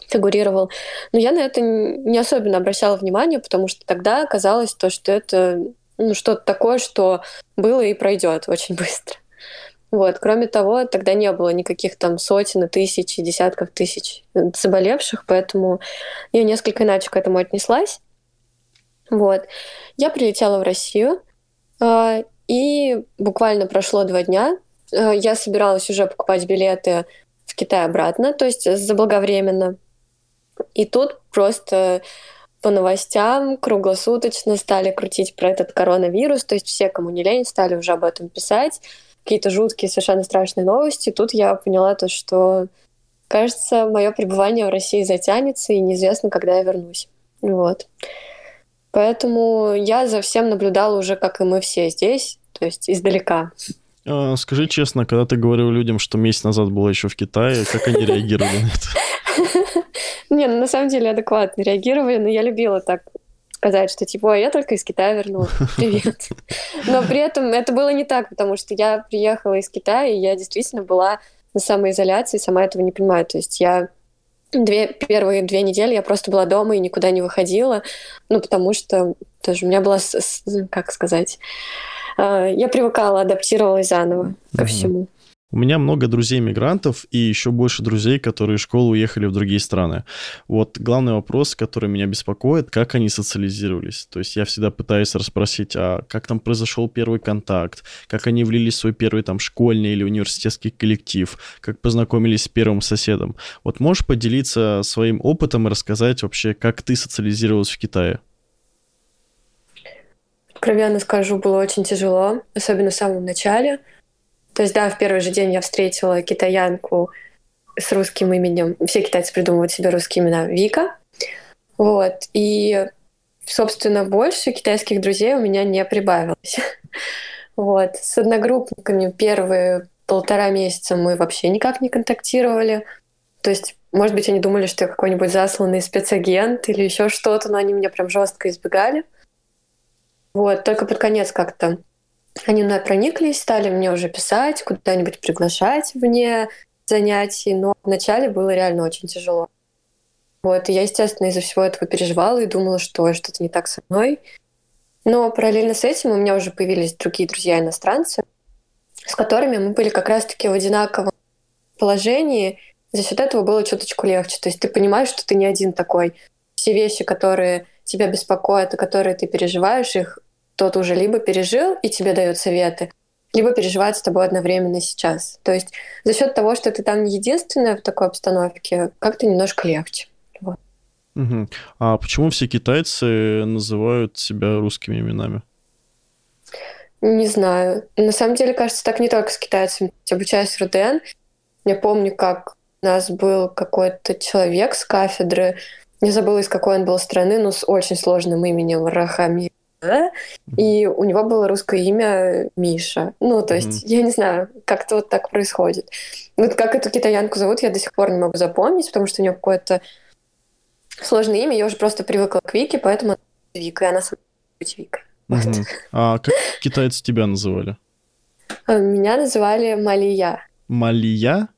фигурировал. Но я на это не особенно обращала внимание, потому что тогда казалось то, что это ну, что-то такое, что было и пройдет очень быстро. Вот. Кроме того, тогда не было никаких там сотен, тысяч и десятков тысяч заболевших, поэтому я несколько иначе к этому отнеслась. Вот. Я прилетела в Россию, а, и буквально прошло два дня. А, я собиралась уже покупать билеты в Китай обратно, то есть заблаговременно. И тут просто по новостям круглосуточно стали крутить про этот коронавирус, то есть все, кому не лень, стали уже об этом писать какие-то жуткие, совершенно страшные новости. Тут я поняла то, что, кажется, мое пребывание в России затянется, и неизвестно, когда я вернусь. Вот. Поэтому я за всем наблюдала уже, как и мы все здесь, то есть издалека. А, скажи честно, когда ты говорил людям, что месяц назад была еще в Китае, как они реагировали на это? Не, ну на самом деле адекватно реагировали, но я любила так сказать, что типа, я только из Китая вернулась, привет. Но при этом это было не так, потому что я приехала из Китая, и я действительно была на самоизоляции, сама этого не понимаю. То есть я две, первые две недели я просто была дома и никуда не выходила, ну, потому что тоже у меня была, как сказать, а, я привыкала, адаптировалась заново ко всему. У меня много друзей-мигрантов и еще больше друзей, которые из школы уехали в другие страны. Вот главный вопрос, который меня беспокоит, как они социализировались. То есть я всегда пытаюсь расспросить, а как там произошел первый контакт, как они влились в свой первый там школьный или университетский коллектив, как познакомились с первым соседом. Вот можешь поделиться своим опытом и рассказать вообще, как ты социализировалась в Китае? Откровенно скажу, было очень тяжело, особенно в самом начале – то есть, да, в первый же день я встретила китаянку с русским именем. Все китайцы придумывают себе русские имена. Вика. Вот. И, собственно, больше китайских друзей у меня не прибавилось. Вот. С одногруппниками первые полтора месяца мы вообще никак не контактировали. То есть, может быть, они думали, что я какой-нибудь засланный спецагент или еще что-то, но они меня прям жестко избегали. Вот, только под конец как-то они мной прониклись, стали мне уже писать, куда-нибудь приглашать вне занятий, но вначале было реально очень тяжело. Вот, и я, естественно, из-за всего этого переживала и думала, что что-то не так со мной. Но параллельно с этим у меня уже появились другие друзья-иностранцы, с которыми мы были как раз-таки в одинаковом положении. За счет этого было чуточку легче. То есть ты понимаешь, что ты не один такой. Все вещи, которые тебя беспокоят и которые ты переживаешь, их кто-то уже либо пережил и тебе дает советы, либо переживает с тобой одновременно сейчас. То есть за счет того, что ты там не единственная в такой обстановке, как-то немножко легче. Вот. Угу. А почему все китайцы называют себя русскими именами? Не знаю. На самом деле, кажется, так не только с китайцами. Обучаясь в РУДН, я помню, как у нас был какой-то человек с кафедры, не забыла, из какой он был страны, но с очень сложным именем Рахами да, и у него было русское имя Миша. Ну, то есть, mm-hmm. я не знаю, как-то вот так происходит. Вот как эту китаянку зовут, я до сих пор не могу запомнить, потому что у нее какое-то сложное имя, я уже просто привыкла к Вике, поэтому Вика, и она сама быть Вика. Mm-hmm. Вот. А как китайцы тебя называли? А, меня называли Малия. Малия?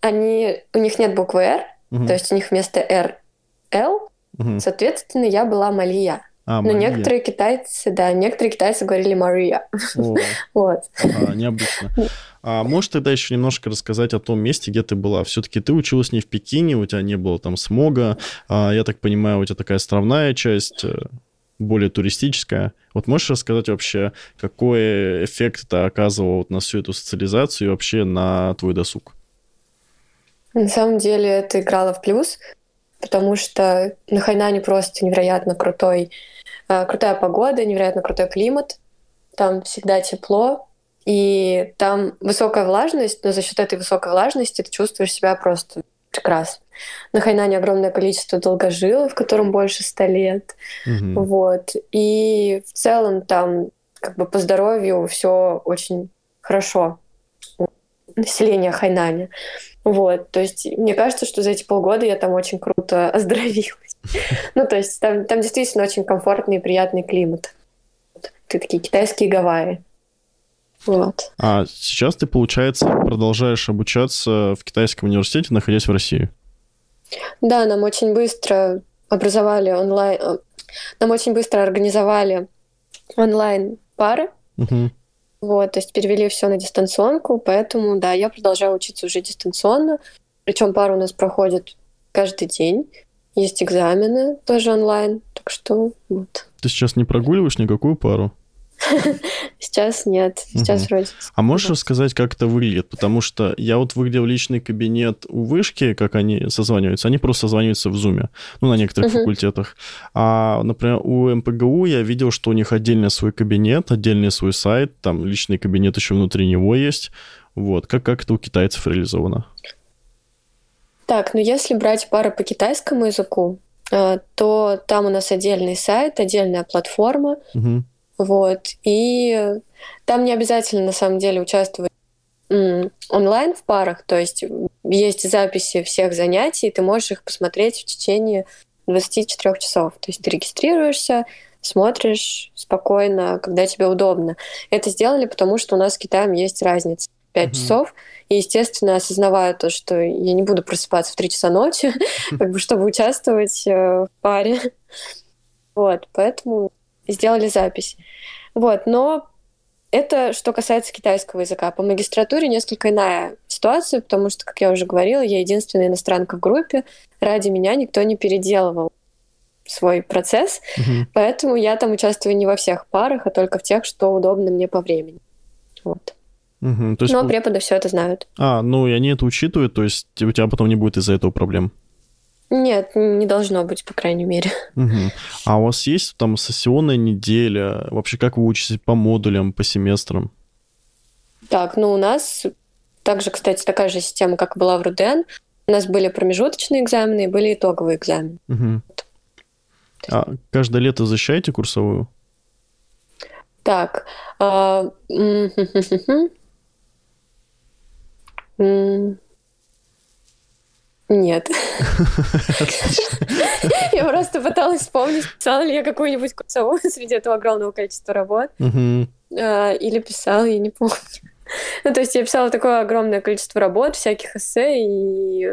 Они, у них нет буквы «Р», mm-hmm. то есть у них вместо «Р» «Л», mm-hmm. соответственно, я была Малия. А, Но Мария. некоторые китайцы, да, некоторые китайцы говорили Мария. вот. А, необычно. А можешь тогда еще немножко рассказать о том месте, где ты была? Все-таки ты училась не в Пекине, у тебя не было там смога. А, я так понимаю, у тебя такая островная часть, э, более туристическая. Вот можешь рассказать вообще, какой эффект это оказывало вот на всю эту социализацию и вообще на твой досуг? На самом деле это играло в плюс, потому что на Хайнане просто невероятно крутой крутая погода, невероятно крутой климат, там всегда тепло, и там высокая влажность, но за счет этой высокой влажности ты чувствуешь себя просто прекрасно. На Хайнане огромное количество долгожилов, которым больше ста лет. Угу. Вот. И в целом там как бы по здоровью все очень хорошо населения Хайнани. Вот, то есть мне кажется, что за эти полгода я там очень круто оздоровилась. Ну, то есть там, там действительно очень комфортный и приятный климат. Ты такие китайские Гавайи. Вот. А сейчас ты, получается, продолжаешь обучаться в китайском университете, находясь в России? Да, нам очень быстро образовали онлайн... Э, нам очень быстро организовали онлайн пары. Угу. Вот, то есть перевели все на дистанционку, поэтому, да, я продолжаю учиться уже дистанционно. Причем пара у нас проходит каждый день. Есть экзамены тоже онлайн, так что вот. Ты сейчас не прогуливаешь никакую пару? Сейчас нет, сейчас угу. вроде. А можешь рассказать, как это выглядит? Потому что я вот выглядел личный кабинет у вышки, как они созваниваются. Они просто созваниваются в зуме, ну, на некоторых угу. факультетах. А, например, у МПГУ я видел, что у них отдельный свой кабинет, отдельный свой сайт, там личный кабинет еще внутри него есть. Вот, как, как это у китайцев реализовано? Так, ну если брать пары по китайскому языку, э, то там у нас отдельный сайт, отдельная платформа. Угу вот. И там не обязательно, на самом деле, участвовать онлайн в парах, то есть есть записи всех занятий, ты можешь их посмотреть в течение 24 часов. То есть ты регистрируешься, смотришь спокойно, когда тебе удобно. Это сделали, потому что у нас с Китаем есть разница. 5 mm-hmm. часов. И, естественно, осознавая то, что я не буду просыпаться в 3 часа ночи, как бы, чтобы участвовать э, в паре. Вот, поэтому сделали запись. Вот, но это что касается китайского языка. По магистратуре несколько иная ситуация, потому что, как я уже говорила, я единственная иностранка в группе. Ради меня никто не переделывал свой процесс, угу. поэтому я там участвую не во всех парах, а только в тех, что удобно мне по времени. Вот. Угу, то есть... Но преподы все это знают. А, ну и они это учитывают, то есть у тебя потом не будет из-за этого проблем? Нет, не должно быть, по крайней мере. Угу. А у вас есть там сессионная неделя? Вообще, как вы учитесь по модулям, по семестрам? Так, ну у нас также, кстати, такая же система, как была в РУДН. У нас были промежуточные экзамены и были итоговые экзамены. Угу. А каждое лето защищаете курсовую? Так. А... Нет. Я просто пыталась вспомнить, писала ли я какую-нибудь курсовую среди этого огромного количества работ. А, или писала, я не помню. Ну, то есть я писала такое огромное количество работ, всяких эссе, и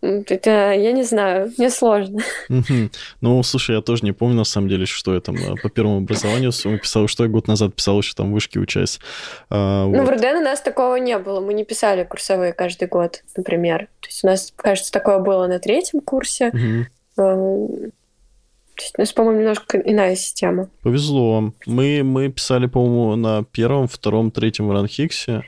это, я не знаю, мне сложно. Ну, слушай, я тоже не помню, на самом деле, что я там э, по первому образованию своему писал, что я год назад писал еще там вышки учась. А, ну, в РДН у нас такого не было. Мы не писали курсовые каждый год, например. То есть у нас, кажется, такое было на третьем курсе. А, у нас, по-моему, немножко иная система. Повезло. Мы, мы писали, по-моему, на первом, втором, третьем Ранхиксе.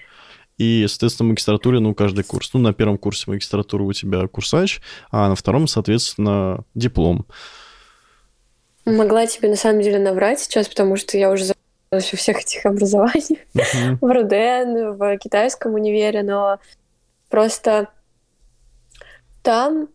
И, соответственно, магистратуре, ну, каждый курс. Ну, на первом курсе магистратуры у тебя курсач, а на втором, соответственно, диплом. Могла тебе, на самом деле, наврать сейчас, потому что я уже во всех этих образованиях. Uh-huh. в РУДН, в китайском универе, но просто там...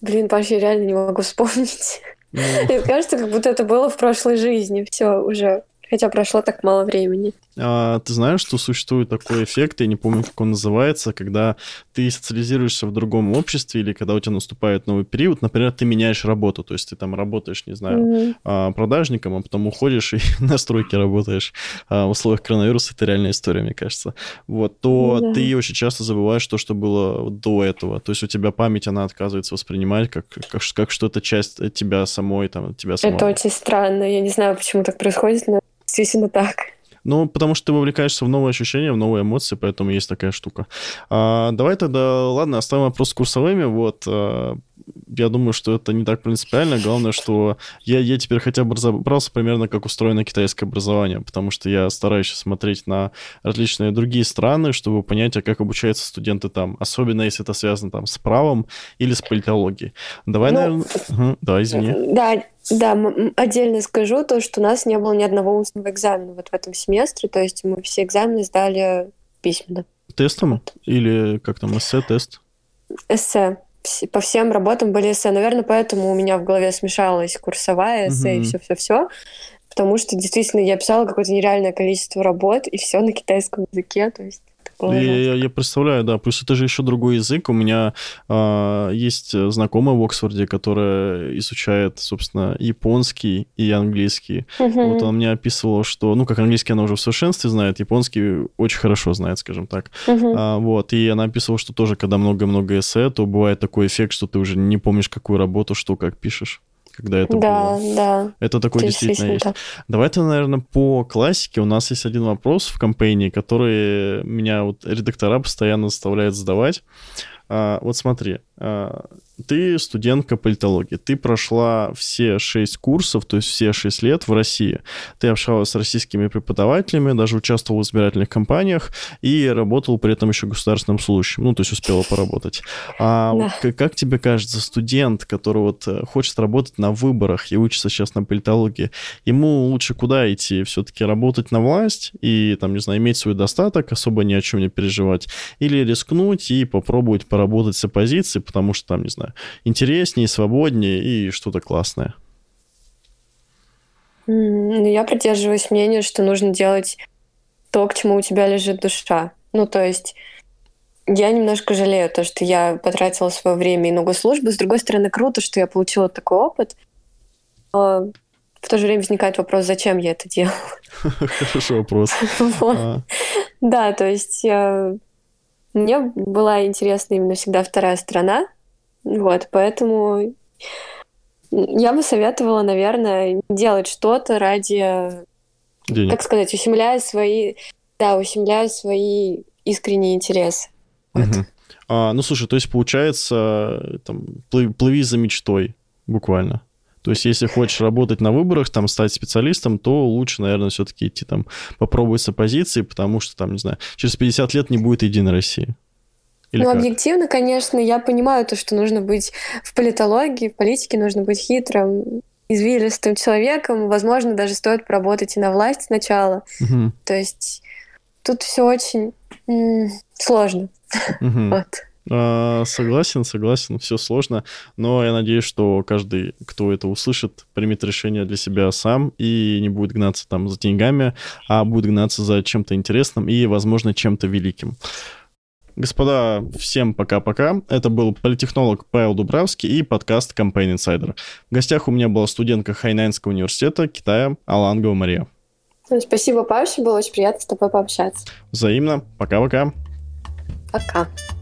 Блин, я реально не могу вспомнить. Mm. Мне кажется, как будто это было в прошлой жизни. Все, уже Хотя прошло так мало времени. А, ты знаешь, что существует такой эффект, я не помню, как он называется, когда ты социализируешься в другом обществе или когда у тебя наступает новый период, например, ты меняешь работу, то есть ты там работаешь, не знаю, mm-hmm. продажником, а потом уходишь и на стройке работаешь а, в условиях коронавируса, это реальная история, мне кажется. Вот, то mm-hmm. ты очень часто забываешь то, что было до этого. То есть у тебя память, она отказывается воспринимать как, как, как что-то часть тебя самой, там, тебя самой. Это очень странно, я не знаю, почему так происходит, но действительно так. Ну, потому что ты вовлекаешься в новые ощущения, в новые эмоции, поэтому есть такая штука. А, давай тогда, ладно, оставим вопрос с курсовыми. Вот, а, я думаю, что это не так принципиально. Главное, что я, я теперь хотя бы разобрался примерно, как устроено китайское образование, потому что я стараюсь смотреть на различные другие страны, чтобы понять, а как обучаются студенты там, особенно если это связано там с правом или с политологией. Давай, ну, наверное... Угу, да, извини. Да, да, отдельно скажу то, что у нас не было ни одного устного экзамена вот в этом семестре, то есть мы все экзамены сдали письменно. Тестом? Вот. Или как там, эссе-тест? Эссе. По всем работам были эссе. Наверное, поэтому у меня в голове смешалась курсовая эссе угу. и все-все-все. Потому что действительно я писала какое-то нереальное количество работ, и все на китайском языке. То есть Я, я, я представляю, да. Плюс это же еще другой язык. У меня э, есть знакомая в Оксфорде, которая изучает, собственно, японский и английский. Угу. Вот она мне описывала, что, ну, как английский она уже в совершенстве знает, японский очень хорошо знает, скажем так. Угу. А, вот. И она описывала, что тоже, когда много-много эссе, то бывает такой эффект, что ты уже не помнишь, какую работу, что как пишешь когда это да, было. Да, Это такое это действительно, есть. Так. Давайте, наверное, по классике. У нас есть один вопрос в кампании, который меня вот редактора постоянно заставляют задавать. А, вот смотри, а, ты студентка политологии, ты прошла все шесть курсов, то есть все шесть лет в России. Ты общалась с российскими преподавателями, даже участвовал в избирательных кампаниях и работал при этом еще государственным служащим, ну, то есть успела поработать. А да. как, как тебе кажется, студент, который вот э, хочет работать на выборах и учится сейчас на политологии, ему лучше куда идти? Все-таки работать на власть и, там, не знаю, иметь свой достаток, особо ни о чем не переживать? Или рискнуть и попробовать поработать с оппозицией, потому что, там, не знаю, знаю, интереснее, свободнее и что-то классное. Ну, я придерживаюсь мнения, что нужно делать то, к чему у тебя лежит душа. Ну, то есть я немножко жалею то, что я потратила свое время и много службы. С другой стороны, круто, что я получила такой опыт. Но в то же время возникает вопрос, зачем я это делала. Хороший вопрос. А. Да, то есть э, мне была интересна именно всегда вторая сторона. Вот, поэтому я бы советовала, наверное, делать что-то ради, Денег. так сказать, ущемляя свои, да, ущемляя свои искренние интересы. Вот. Угу. А, ну, слушай, то есть получается, там, плыви за мечтой, буквально. То есть, если хочешь работать на выборах, там, стать специалистом, то лучше, наверное, все-таки идти там попробовать с оппозиции, потому что, там, не знаю, через 50 лет не будет Единой России. Или ну, как? объективно, конечно, я понимаю то, что нужно быть в политологии, в политике нужно быть хитрым, извилистым человеком. Возможно, даже стоит поработать и на власть сначала. Угу. То есть тут все очень сложно. Угу. вот. А, согласен, согласен, все сложно, но я надеюсь, что каждый, кто это услышит, примет решение для себя сам и не будет гнаться там за деньгами, а будет гнаться за чем-то интересным и, возможно, чем-то великим. Господа, всем пока-пока. Это был политехнолог Павел Дубравский и подкаст Campaign Insider. В гостях у меня была студентка Хайнанского университета Китая Алангова Мария. Спасибо, Паша, было очень приятно с тобой пообщаться. Взаимно. Пока-пока. Пока. -пока. Пока.